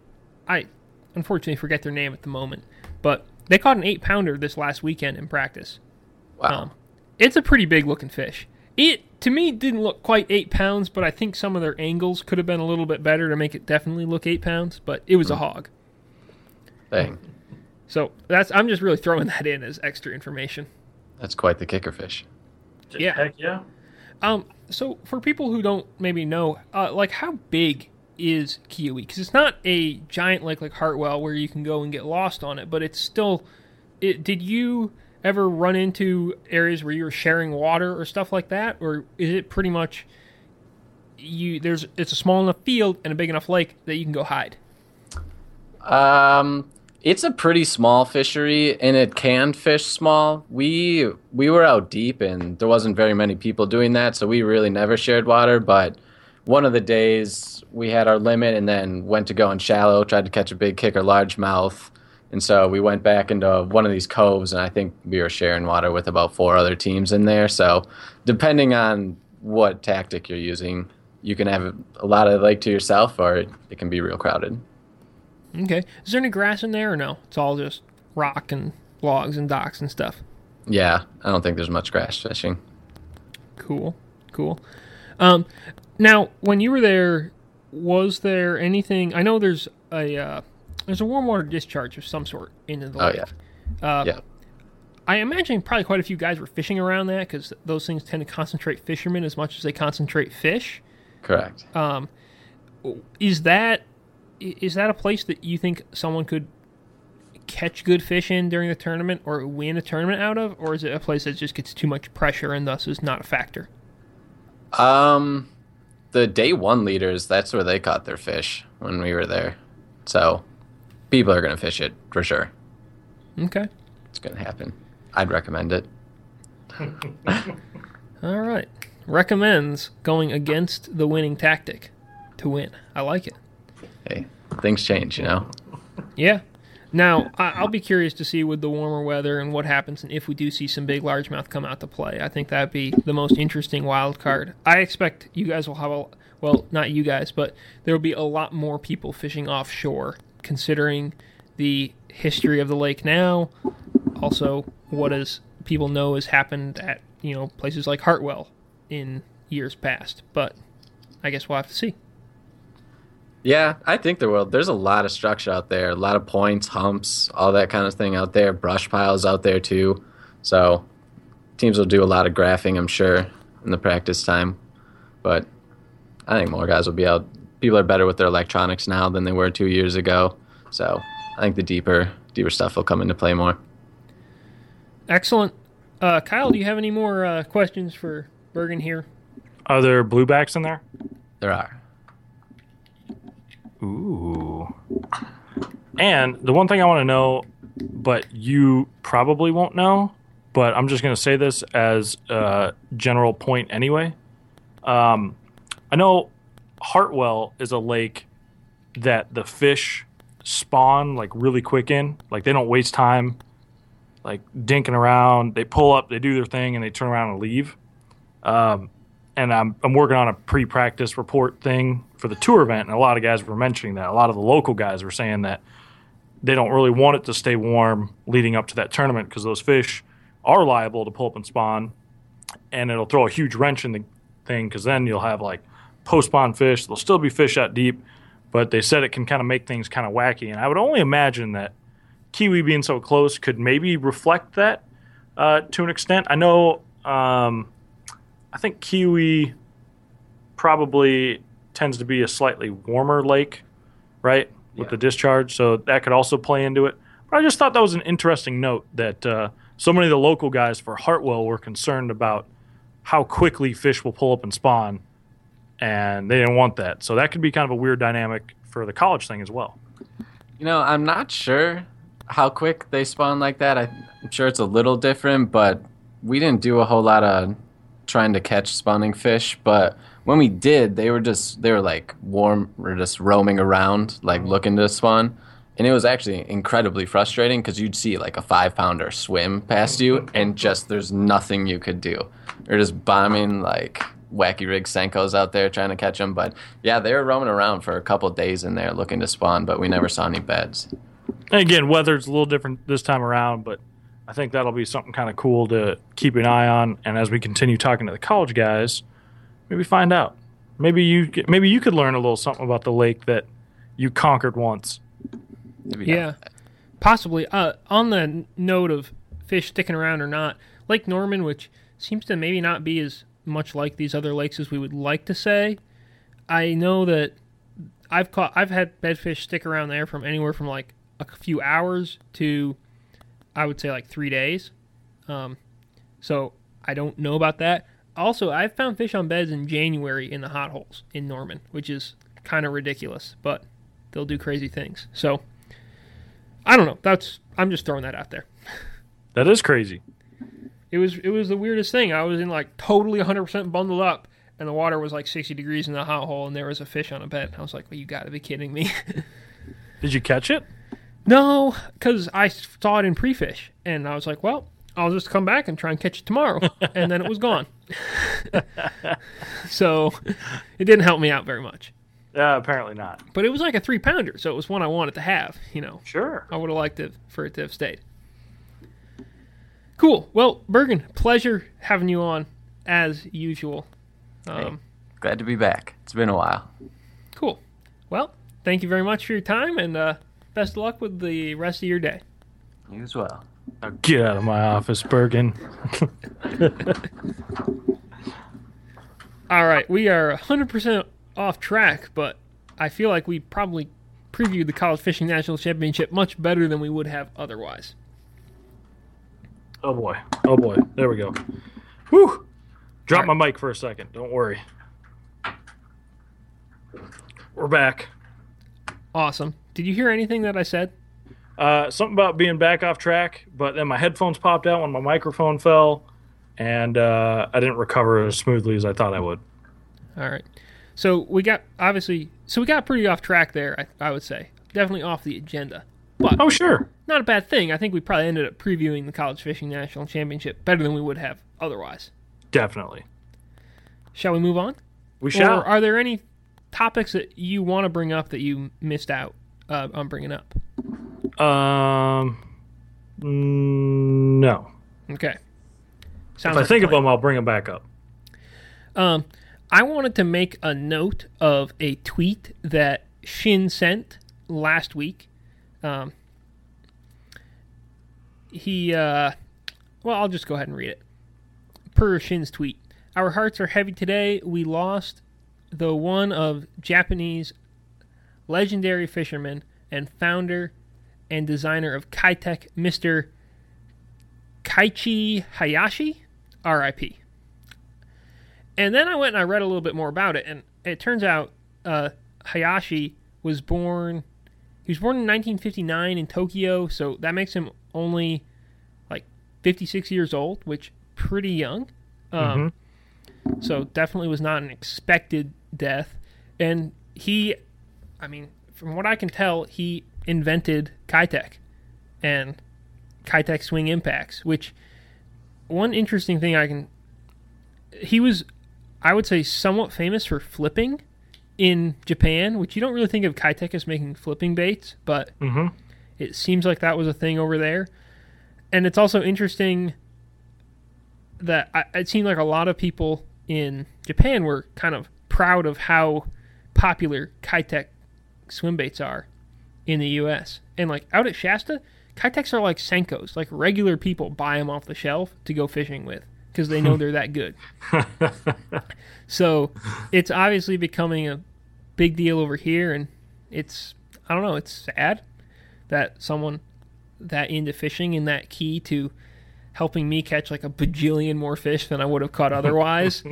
I unfortunately forget their name at the moment, but they caught an eight pounder this last weekend in practice. Wow. Um, it's a pretty big looking fish. It to me didn't look quite eight pounds, but I think some of their angles could have been a little bit better to make it definitely look eight pounds. But it was mm. a hmm. hog. Dang. So that's I'm just really throwing that in as extra information. That's quite the kicker fish. Yeah. Heck yeah. Um. So for people who don't maybe know, uh, like how big is Keowee? Because it's not a giant lake like Hartwell where you can go and get lost on it, but it's still. It did you ever run into areas where you were sharing water or stuff like that, or is it pretty much you? There's it's a small enough field and a big enough lake that you can go hide. Um, it's a pretty small fishery, and it can fish small. We we were out deep, and there wasn't very many people doing that, so we really never shared water. But one of the days we had our limit, and then went to go in shallow, tried to catch a big kicker largemouth and so we went back into one of these coves, and I think we were sharing water with about four other teams in there. So, depending on what tactic you're using, you can have a lot of lake to yourself, or it, it can be real crowded. Okay. Is there any grass in there, or no? It's all just rock and logs and docks and stuff. Yeah, I don't think there's much grass fishing. Cool, cool. Um, now, when you were there, was there anything? I know there's a uh, there's a warm water discharge of some sort into the oh, lake. Oh yeah. Uh, yeah. I imagine probably quite a few guys were fishing around that because those things tend to concentrate fishermen as much as they concentrate fish. Correct. Um, is that is that a place that you think someone could catch good fish in during the tournament or win a tournament out of, or is it a place that just gets too much pressure and thus is not a factor? Um, the day one leaders, that's where they caught their fish when we were there. So people are going to fish it for sure. Okay. It's going to happen. I'd recommend it. All right. Recommends going against the winning tactic to win. I like it. Hey, things change, you know? Yeah. Now, I'll be curious to see with the warmer weather and what happens and if we do see some big largemouth come out to play. I think that'd be the most interesting wild card. I expect you guys will have a well, not you guys, but there will be a lot more people fishing offshore considering the history of the lake now, also what as people know has happened at you know places like Hartwell in years past. But I guess we'll have to see. Yeah, I think there will. There's a lot of structure out there, a lot of points, humps, all that kind of thing out there. Brush piles out there too. So teams will do a lot of graphing, I'm sure, in the practice time. But I think more guys will be out people are better with their electronics now than they were two years ago. So I think the deeper deeper stuff will come into play more. Excellent. Uh, Kyle, do you have any more uh, questions for Bergen here? Are there bluebacks in there? There are. Ooh. And the one thing I want to know, but you probably won't know, but I'm just going to say this as a general point anyway. Um, I know Hartwell is a lake that the fish spawn like really quick in. Like they don't waste time like dinking around. They pull up, they do their thing, and they turn around and leave. Um, and I'm I'm working on a pre-practice report thing for the tour event, and a lot of guys were mentioning that. A lot of the local guys were saying that they don't really want it to stay warm leading up to that tournament because those fish are liable to pull up and spawn, and it'll throw a huge wrench in the thing because then you'll have like post spawn fish. There'll still be fish out deep, but they said it can kind of make things kind of wacky. And I would only imagine that Keowee being so close could maybe reflect that uh, to an extent. I know, um, I think Keowee probably tends to be a slightly warmer lake, right, with yeah. the discharge. So that could also play into it. But I just thought that was an interesting note that uh, so many of the local guys for Hartwell were concerned about how quickly fish will pull up and spawn and they didn't want that. So that could be kind of a weird dynamic for the college thing as well. You know, I'm not sure how quick they spawn like that. I'm sure it's a little different, but we didn't do a whole lot of trying to catch spawning fish. But when we did, they were just they were like warm, or just roaming around, like looking to spawn, and it was actually incredibly frustrating because you'd see like a five pounder swim past you, and just there's nothing you could do. They're just bombing like wacky rig senkos out there trying to catch them. But yeah, they were roaming around for a couple days in there looking to spawn, but we never saw any beds. And again, weather's a little different this time around, but I think that'll be something kind of cool to keep an eye on. And as we continue talking to the college guys, maybe find out. Maybe you maybe you could learn a little something about the lake that you conquered once. Maybe Yeah, possibly. Uh, on the note of fish sticking around or not, Lake Norman, which seems to maybe not be as much like these other lakes as we would like to say. I know that I've caught, I've had bedfish stick around there from anywhere from like a few hours to, I would say like three days. Um, so I don't know about that. Also, I've found fish on beds in January in the hot holes in Norman, which is kind of ridiculous, but they'll do crazy things. So I don't know. That's I'm just throwing that out there. That is crazy. It was it was the weirdest thing. I was in like totally 100% bundled up, and the water was like 60 degrees in the hot hole, and there was a fish on a bed. I was like, "Well, you got to be kidding me!" Did you catch it? no, because I saw it in pre-fish, and I was like, "Well, I'll just come back and try and catch it tomorrow," and then it was gone. so it didn't help me out very much. Uh, apparently not. But it was like a three pounder, so it was one I wanted to have. You know, Sure. I would have liked it for it to have stayed. Cool. Well, Bergen, pleasure having you on as usual. Um, Glad to be back. It's been a while. Cool. Well, thank you very much for your time, and uh, best of luck with the rest of your day. You as well. Now get out of my office, Bergen. All right, we are 100% off track, but I feel like we probably previewed the College Fishing National Championship much better than we would have otherwise. Oh boy. Oh boy. There we go. Whew. Drop my mic for a second. Don't worry. We're back. Awesome. Did you hear anything that I said? Uh, something about being back off track, but then my headphones popped out when my microphone fell, and uh, I didn't recover as smoothly as I thought I would. All right. So we got obviously, so we got pretty off track there. I, I would say definitely off the agenda, but Oh, sure. not a bad thing. I think we probably ended up previewing the College Fishing National Championship better than we would have otherwise. Definitely. Shall we move on? We shall. Or are there any topics that you want to bring up that you missed out uh, on bringing up? Um, mm, no. Okay. Sounds If I like think of them, I'll bring them back up. Um, I wanted to make a note of a tweet that Shin sent last week. Um, he, uh, well, I'll just go ahead and read it. Per Shin's tweet, our hearts are heavy today. We lost the one of Japanese legendary fisherman and founder and designer of Keitech, Mr. Kaichi Hayashi, R.I.P. And then I went and I read a little bit more about it, and it turns out uh, Hayashi was born. He was born in 1959 in Tokyo, so that makes him only like 56 years old, which pretty young. Um, So definitely was not an expected death. And he, I mean, from what I can tell, he invented Keitech and Keitech swing impacts, which one interesting thing I can he was I would say somewhat famous for flipping in Japan, which you don't really think of Keitech as making flipping baits, but Mhm. it seems like that was a thing over there. And it's also interesting that I, it seemed like a lot of people in Japan were kind of proud of how popular Keitech swim baits are in the U.S. And like out at Shasta, Keitechs are like Senkos. Like regular people buy them off the shelf to go fishing with because they know they're that good. so it's obviously becoming a big deal over here, and it's I don't know. It's sad that someone that into fishing and that key to helping me catch like a bajillion more fish than I would have caught otherwise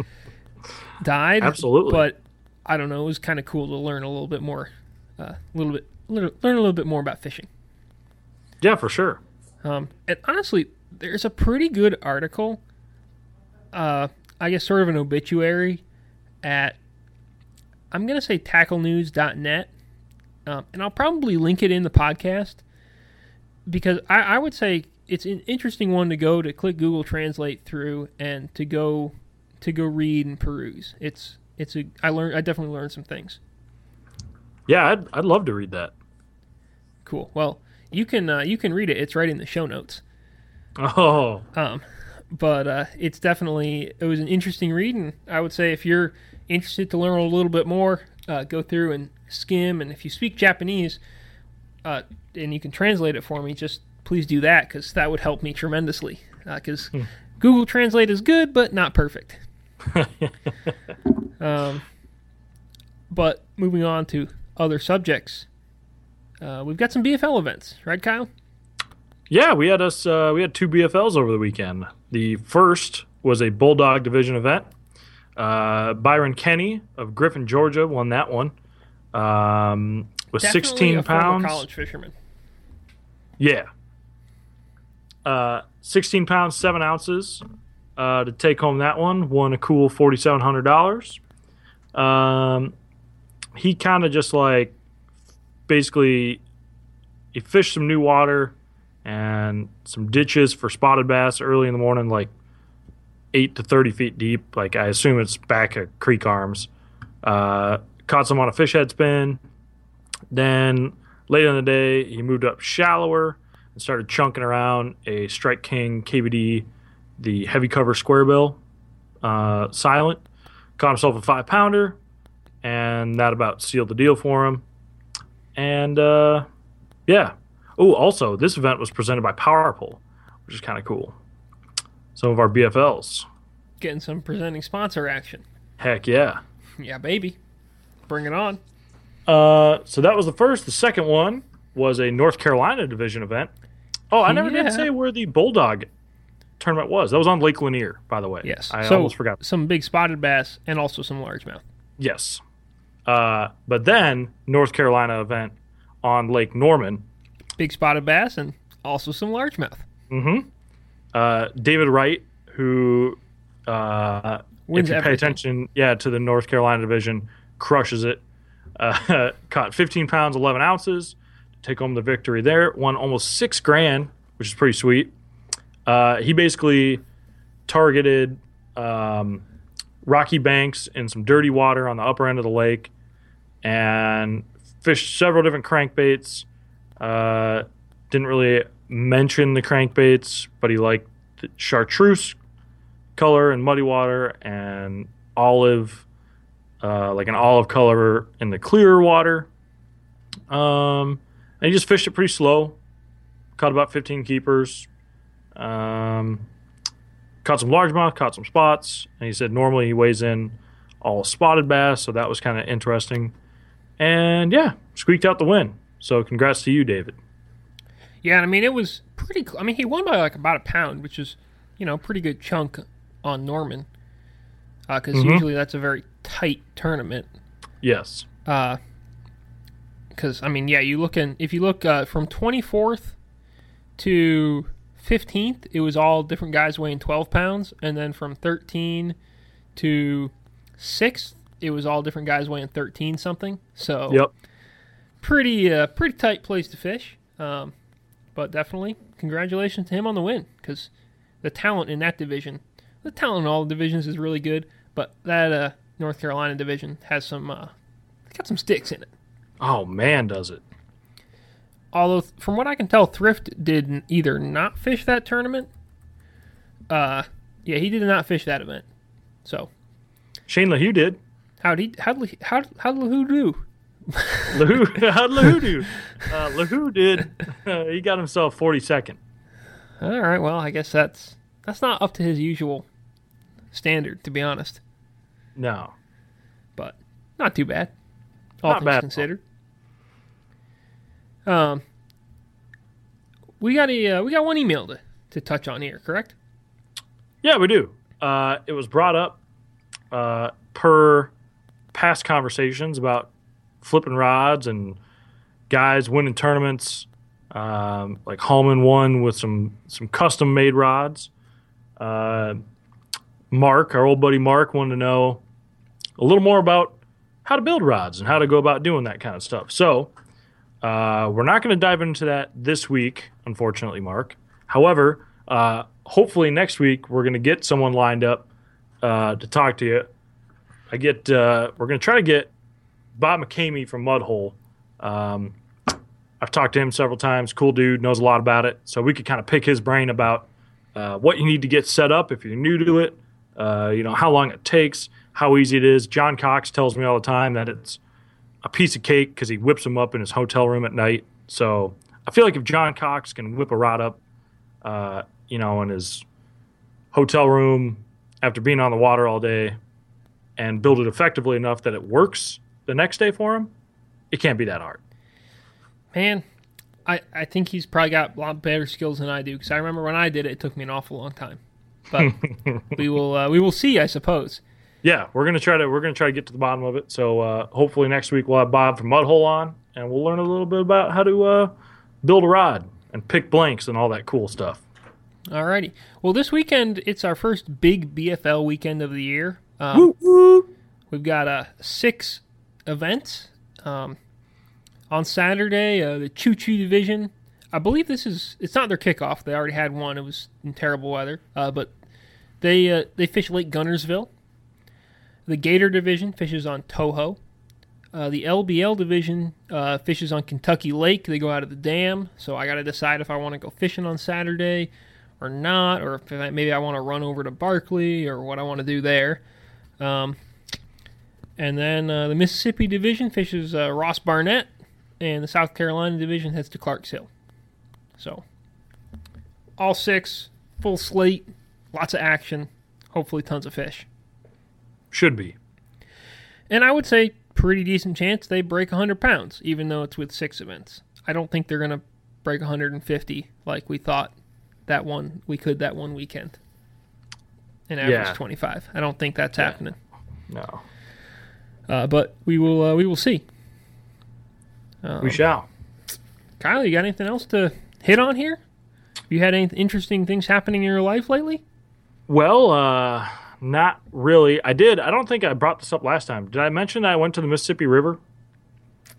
died. Absolutely. But I don't know. It was kind of cool to learn a little bit more, a uh, little bit, learn a little bit more about fishing. Yeah, for sure. Um, and honestly, there's a pretty good article. Uh, I guess sort of an obituary at I'm going to say tacklenews.net, um, and I'll probably link it in the podcast because I, I would say it's an interesting one to go to click Google Translate through and to go to go read and peruse. It's it's a I learned I definitely learned some things. Yeah, I'd I'd love to read that. Cool. Well, you can uh, you can read it. It's right in the show notes. Oh, Um, but uh, it's definitely it was an interesting read, and I would say if you're interested to learn a little bit more, uh, go through and skim. And if you speak Japanese, uh, and you can translate it for me, just please do that because that would help me tremendously. Because Google Translate is good, but not perfect. um, but moving on to other subjects, uh, we've got some BFL events, right, Kyle? yeah. We had us. Uh, we had two BFLs over the weekend. The first was a Bulldog Division event. Uh, Byron Kenny of Griffin, Georgia, won that one. Um, with Definitely 16 a former pounds. college fisherman. Yeah. Uh, 16 pounds, 7 ounces uh, to take home that one. Won a cool $4,700. Um, he kind of just like basically he fished some new water and some ditches for spotted bass early in the morning, like 8 to 30 feet deep. Like I assume it's back at creek arms. Uh, caught some on a fish head spin. Then later in the day, he moved up shallower and started chunking around a Strike King KVD, the heavy cover square bill, uh, silent. Caught himself a five pounder, and that about sealed the deal for him. And uh, yeah. Oh, also, this event was presented by PowerPole, which is kind of cool. Some of our BFLs. Getting some presenting sponsor action. Heck yeah. Yeah, baby. Bring it on. Uh, so that was the first. The second one was a North Carolina division event. Oh, I never Yeah. did say where the Bulldog tournament was. That was on Lake Lanier, by the way. Yes. I so almost forgot. some big spotted bass and also some largemouth. Yes. Uh, but then North Carolina event on Lake Norman. Big spotted bass and also some largemouth. Mm-hmm. Uh, David Wright, who, uh, Wins if you pay attention, yeah, to the North Carolina division, crushes it. Uh, caught 15 pounds, 11 ounces, to take home the victory there. Won almost six grand, which is pretty sweet. Uh, he basically targeted um, rocky banks and some dirty water on the upper end of the lake, and fished several different crankbaits. Uh, didn't really mention the crankbaits, but he liked the chartreuse color and muddy water and olive, uh, like an olive color in the clearer water. Um, and he just fished it pretty slow. Caught about 15 keepers. Um, caught some largemouth, caught some spots. And he said normally he weighs in all spotted bass, so that was kind of interesting. And yeah, squeaked out the win. So congrats to you, David. Yeah, I mean it was pretty. Cl- I mean he won by like about a pound, which is you know a pretty good chunk on Norman, because Mhm. usually that's a very tight tournament. Yes. Because I mean, yeah, you look in if you look uh, from 24th to 15th, it was all different guys weighing 12 pounds, and then from 13 to 6th, it was all different guys weighing 13 something. So Yep. pretty uh, pretty tight place to fish. Um, but definitely congratulations to him on the win because the talent in that division, the talent in all the divisions is really good, but that uh, North Carolina division has some uh, got some sticks in it. Oh man, does it? Although from what I can tell, Thrift did either not fish that tournament. Uh, yeah, he did not fish that event. So Shane LaHue did. How'd he how'd Le- how'd how'd LaHue do? How'd LaHue do? Uh, did. Uh, he got himself 42nd. All right, well I guess that's that's not up to his usual standard, to be honest. No. but not too bad. All Not things bad considered. Um, we got a uh, we got one email to, to touch on here, correct? Yeah, we do. Uh, it was brought up uh, per past conversations about flipping rods and guys winning tournaments. Um, like Hallman won with some some custom made rods. Uh, Mark, our old buddy Mark, wanted to know a little more about how to build rods and how to go about doing that kind of stuff. So uh, we're not going to dive into that this week, unfortunately, Mark. However, uh, hopefully next week we're going to get someone lined up uh, to talk to you. I get uh, we're to try to get Bob McCamey from Mudhole. Um, I've talked to him several times. Cool dude, knows a lot about it. So we could kind of pick his brain about uh, what you need to get set up if you're new to it. Uh, you know how long it takes, how easy it is. John Cox tells me all the time that it's a piece of cake because he whips them up in his hotel room at night. So I feel like if John Cox can whip a rod up, uh, you know, in his hotel room after being on the water all day and build it effectively enough that it works the next day for him, it can't be that hard. Man, I, I think he's probably got a lot better skills than I do because I remember when I did it, it took me an awful long time. But we will uh, we will see, I suppose. Yeah, we're gonna try to we're gonna try to get to the bottom of it. So uh, hopefully next week we'll have Bob from Mudhole on, and we'll learn a little bit about how to uh, build a rod and pick blanks and all that cool stuff. Alrighty. Well, this weekend it's our first big BFL weekend of the year. Um, we've got uh, six events. Um, on Saturday, uh, the Choo Choo Division. I believe this is it's not their kickoff. They already had one. It was in terrible weather. Uh, but they uh, they fish Lake Guntersville. The Gator Division fishes on Toho. Uh, the LBL Division uh, fishes on Kentucky Lake. They go out of the dam. So I got to decide if I want to go fishing on Saturday or not, or if I, maybe I want to run over to Barkley or what I want to do there. Um, and then uh, the Mississippi Division fishes uh, Ross Barnett, and the South Carolina Division heads to Clarks Hill. So, all six, full slate, lots of action, hopefully tons of fish. Should be. And I would say pretty decent chance they break 100 pounds, even though it's with six events. I don't think they're going to break 150 like we thought that one we could that one weekend. And average Yeah. 25. I don't think that's happening. No, Uh, but we will uh, we will see. Um, we shall. Kyle, you got anything else to hit on here? Have You had any interesting things happening in your life lately? Well, uh, not really. I did. I don't think I brought this up last time. Did I mention I went to the Mississippi River?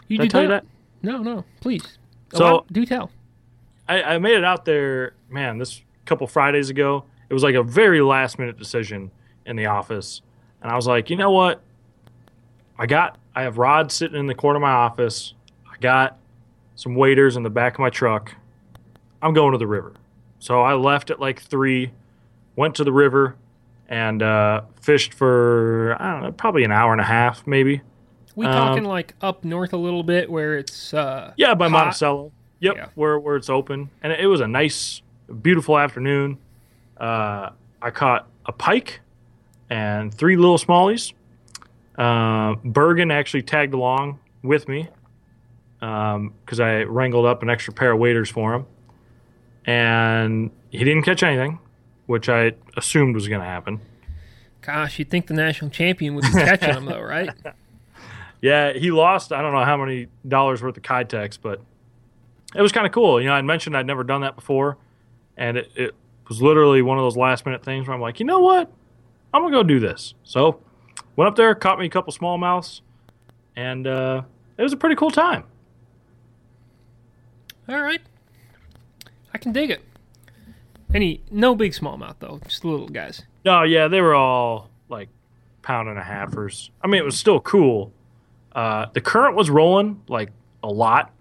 You Did I tell you that? No, no. Please. So- Allow- do tell. I, I made it out there, man, this couple Fridays ago. It was like a very last minute decision in the office. And I was like, you know what? I got, I have Rod sitting in the corner of my office. I got some waders in the back of my truck. I'm going to the river. So I left at like three, went to the river, and uh, fished for, I don't know, probably an hour and a half, maybe. We Um, talking like up north a little bit where it's uh Yeah, by hot? Monticello. Yep, Yeah. where where it's open, and it was a nice, beautiful afternoon. Uh, I caught a pike and three little smallies. Uh, Bergen actually tagged along with me because I wrangled up an extra pair of waders for him, and he didn't catch anything, which I assumed was going to happen. Gosh, you'd think the national champion would be catching them though, right? Yeah, he lost. I don't know how many dollars worth of Keitechs, but it was kind of cool. You know, I'd mentioned I'd never done that before, and it, it was literally one of those last minute things where I'm like, you know what, I'm gonna go do this. So went up there, caught me a couple smallmouths, and uh, it was a pretty cool time. All right. I can dig it. Any no big smallmouth though, just little guys. No, yeah, they were all like pound and a halfers. I mean, it was still cool. Uh, the current was rolling like a lot,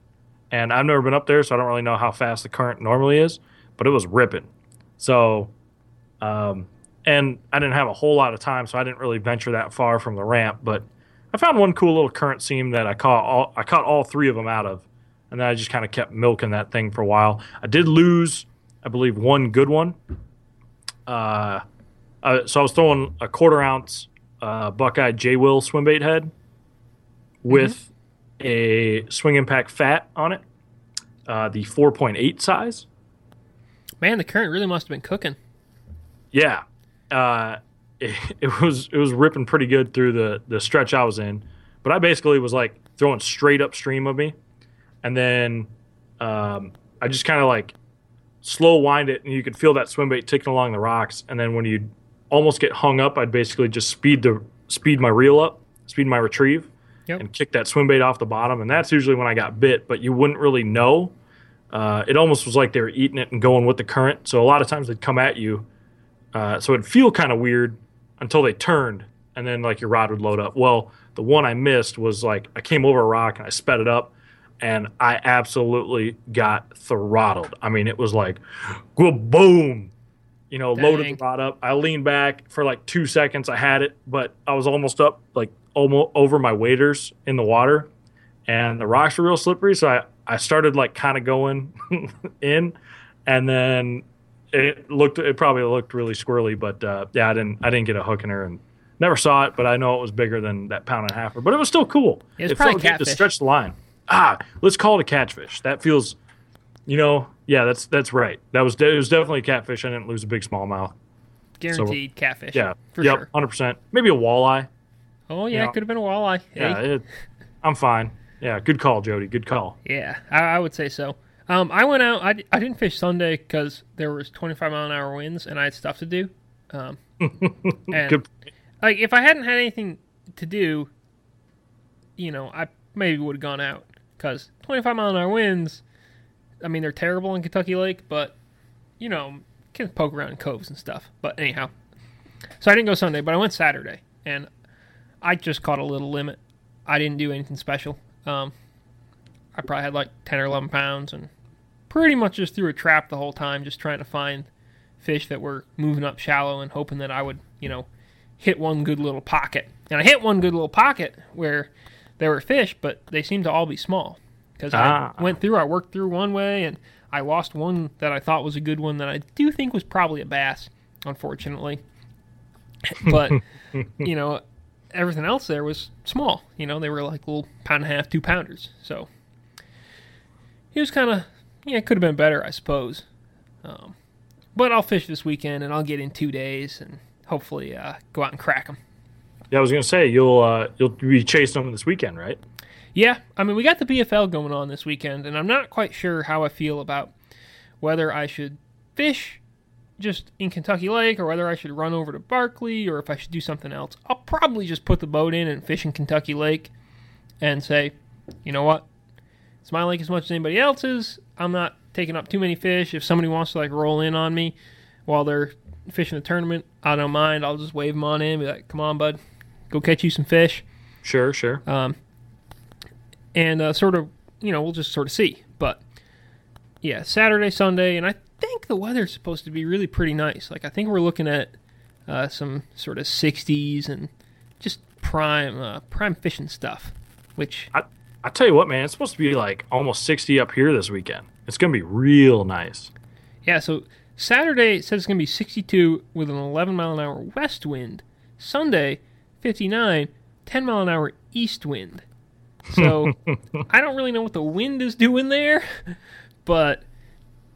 and I've never been up there, so I don't really know how fast the current normally is, but it was ripping. So, um, and I didn't have a whole lot of time, so I didn't really venture that far from the ramp. But I found one cool little current seam that I caught all I caught all three of them out of, and then I just kind of kept milking that thing for a while. I did lose, I believe, one good one. Uh, uh, so I was throwing a quarter ounce uh, Buckeye J Will swim bait head with a swing impact fat on it, uh, the 4.8 size. Man, the current really must have been cooking. Yeah, uh, it, it was it was ripping pretty good through the the stretch I was in, but I basically was like throwing straight upstream of me, and then um, I just kind of like slow wind it, and you could feel that swim bait ticking along the rocks, and then when you almost get hung up, I'd basically just speed the speed my reel up, speed my retrieve, Yep. and kick that swim bait off the bottom, and that's usually when I got bit. But you wouldn't really know. Uh, it almost was like they were eating it and going with the current. So a lot of times they'd come at you, uh, so it'd feel kind of weird until they turned, and then like your rod would load up. Well, the one I missed was like I came over a rock and I sped it up, and I absolutely got throttled. I mean, it was like, boom, you know, loaded the rod up. I leaned back for like two seconds. I had it, but I was almost up, like almost over my waders in the water, and the rocks were real slippery. So I I started like kind of going in, and then it looked it probably looked really squirrely, but uh, yeah, I didn't I didn't get a hook in her and. Never saw it, but I know it was bigger than that pound and a half. But it was still cool. Yeah, it's it probably felt good to catfish. stretch the line. Ah, let's call it a catfish. That feels, you know, yeah, that's that's right. That was it was definitely a catfish. I didn't lose a big smallmouth. Guaranteed catfish. Yeah, for yep, sure. hundred percent. Maybe a walleye. Oh yeah, Yeah. it could have been a walleye. Hey. Yeah, it, I'm fine. Yeah, good call, Jody. Good call. Yeah, I, I would say so. Um, I went out. I, I didn't fish Sunday because there was 25 mile an hour winds and I had stuff to do. Um, and Good. like if I hadn't had anything to do, you know, I maybe would have gone out because 25 mile an hour winds. I mean, they're terrible in Kentucky Lake, but you know, can poke around in coves and stuff. But anyhow, so I didn't go Sunday, but I went Saturday, and I just caught a little limit. I didn't do anything special. Um, I probably had like 10 or 11 pounds and pretty much just threw a trap the whole time, just trying to find fish that were moving up shallow and hoping that I would, you know, hit one good little pocket. And I hit one good little pocket where there were fish, but they seemed to all be small. Because Ah. I went through, I worked through one way, and I lost one that I thought was a good one that I do think was probably a bass, unfortunately. But, you know, everything else there was small. You know, they were like little pound and a half, two pounders. So it was kind of, yeah, it could have been better, I suppose. Um, but I'll fish this weekend and I'll get in two days and hopefully uh, go out and crack them. Yeah, I was gonna say you'll uh, you'll be chasing them this weekend, right? Yeah, I mean, we got the BFL going on this weekend, and I'm not quite sure how I feel about whether I should fish just in Kentucky Lake or whether I should run over to Barkley or if I should do something else. I'll probably just put the boat in and fish in Kentucky Lake and say, you know what? It's my lake as much as anybody else's. I'm not taking up too many fish. If somebody wants to like roll in on me while they're fishing the tournament, I don't mind. I'll just wave them on in, be like, "Come on, bud, go catch you some fish." Sure, sure. um, and uh, sort of, you know, we'll just sort of see. But yeah, Saturday, Sunday, and I think the weather's supposed to be really pretty nice. Like I think we're looking at uh, some sort of 60s and just prime, uh, prime fishing stuff. Which I I tell you what, man, it's supposed to be like almost sixty up here this weekend. It's gonna be real nice. yeah, so Saturday it says it's gonna be 62 with an 11 mile an hour west wind. Sunday, 59, 10 mile an hour east wind. So I don't really know what the wind is doing there, but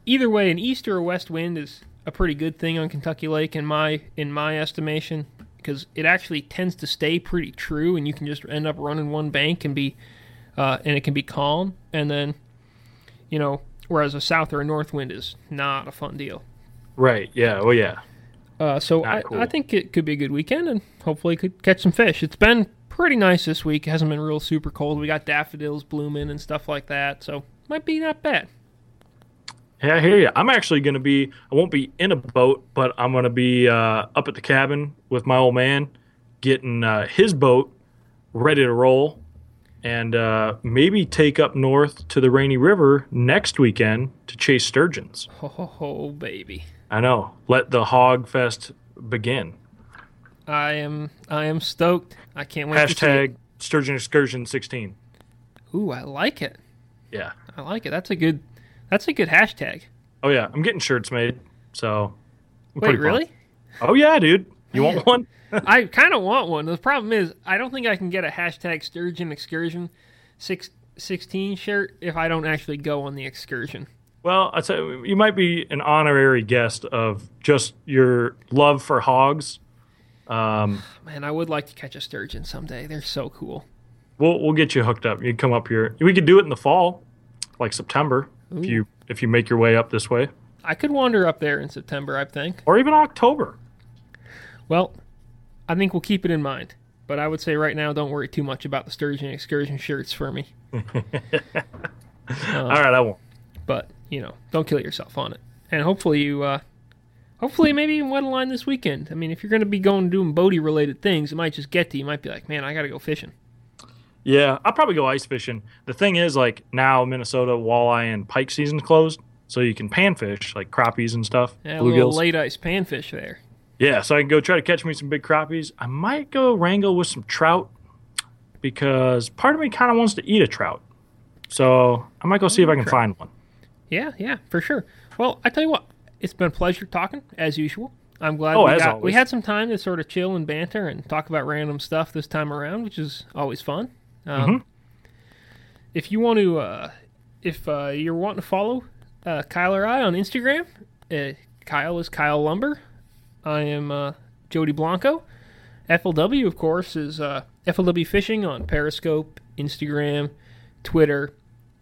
either way, an east or a west wind is a pretty good thing on Kentucky Lake in my in my estimation because it actually tends to stay pretty true, and you can just end up running one bank and be uh, and it can be calm, and then you know whereas a south or a north wind is not a fun deal. Right? Yeah. Oh yeah. Uh, so I, cool. I think it could be a good weekend, and hopefully could catch some fish. It's been pretty nice this week. It hasn't been real super cold. We got daffodils blooming and stuff like that, so might be not bad. Yeah, I hear you. I'm actually going to be, I won't be in a boat, but I'm going to be uh, up at the cabin with my old man, getting uh, his boat ready to roll, and uh, maybe take up north to the Rainy River next weekend to chase sturgeons. Ho, baby! I know. Let the hog fest begin. I am I am stoked. I can't wait. Hashtag sturgeon excursion 16. Ooh, I like it. Yeah. I like it. That's a good. That's a good hashtag. Oh, yeah. I'm getting shirts made. So. I'm Wait, pumped. really? Oh, yeah, dude. You want one? I kind of want one. The problem is, I don't think I can get a hashtag sturgeon excursion six, 16 shirt if I don't actually go on the excursion. Well, I'd say you might be an honorary guest of just your love for hogs. Um, Man, I would like to catch a sturgeon someday. They're so cool. we'll we'll get you hooked up. You come up here. We could do it in the fall, like September, if you if you make your way up this way, I could wander up there in September, I think. or even October. Well, I think we'll keep it in mind. But I would say right now, don't worry too much about the sturgeon excursion shirts for me. All right, I won't. But you know, don't kill yourself on it. And hopefully you, uh, hopefully maybe you wet a line this weekend. I mean, if you're going to be going doing boaty related things, it might just get to you. You might be like, man, I got to go fishing. Yeah, I'll probably go ice fishing. The thing is, like now Minnesota walleye and pike season's closed, so you can panfish like crappies and stuff, Yeah, a little bluegills. late ice panfish there. Yeah, so I can go try to catch me some big crappies. I might go wrangle with some trout because part of me kind of wants to eat a trout. So I might go see if I can find one. Yeah, yeah, for sure. Well, I tell you what, it's been a pleasure talking as usual. I'm glad Oh, we, got, we had some time to sort of chill and banter and talk about random stuff this time around, which is always fun. Um, Mm-hmm. If you want to, uh, if uh, you're wanting to follow uh, Kyle or I on Instagram, uh, Kyle is Kyle Lumber. I am uh, Jody Blanco. FLW, of course, is uh, FLW Fishing on Periscope, Instagram, Twitter,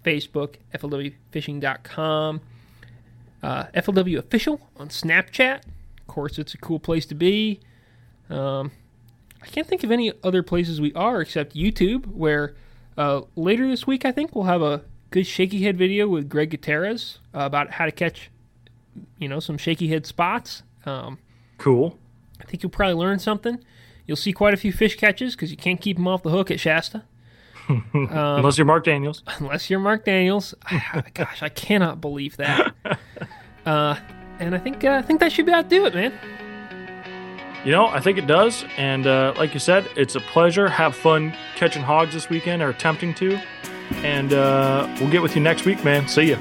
Facebook, FLWFishing.com, uh, FLW Official on Snapchat. Of course, it's a cool place to be. Um, I can't think of any other places we are except YouTube, where uh, later this week I think we'll have a good shaky head video with Greg Gutierrez uh, about how to catch, you know, some shaky head spots. Um, Cool. I think you'll probably learn something. You'll see quite a few fish catches because you can't keep them off the hook at Shasta Unless you're Mark Daniels. unless you're Mark Daniels. Gosh, I cannot believe that. Uh, and I think uh, I think that should about do it, man. You know, I think it does. And uh, like you said, it's a pleasure. Have fun catching hogs this weekend or attempting to. And uh, we'll get with you next week, man. See ya.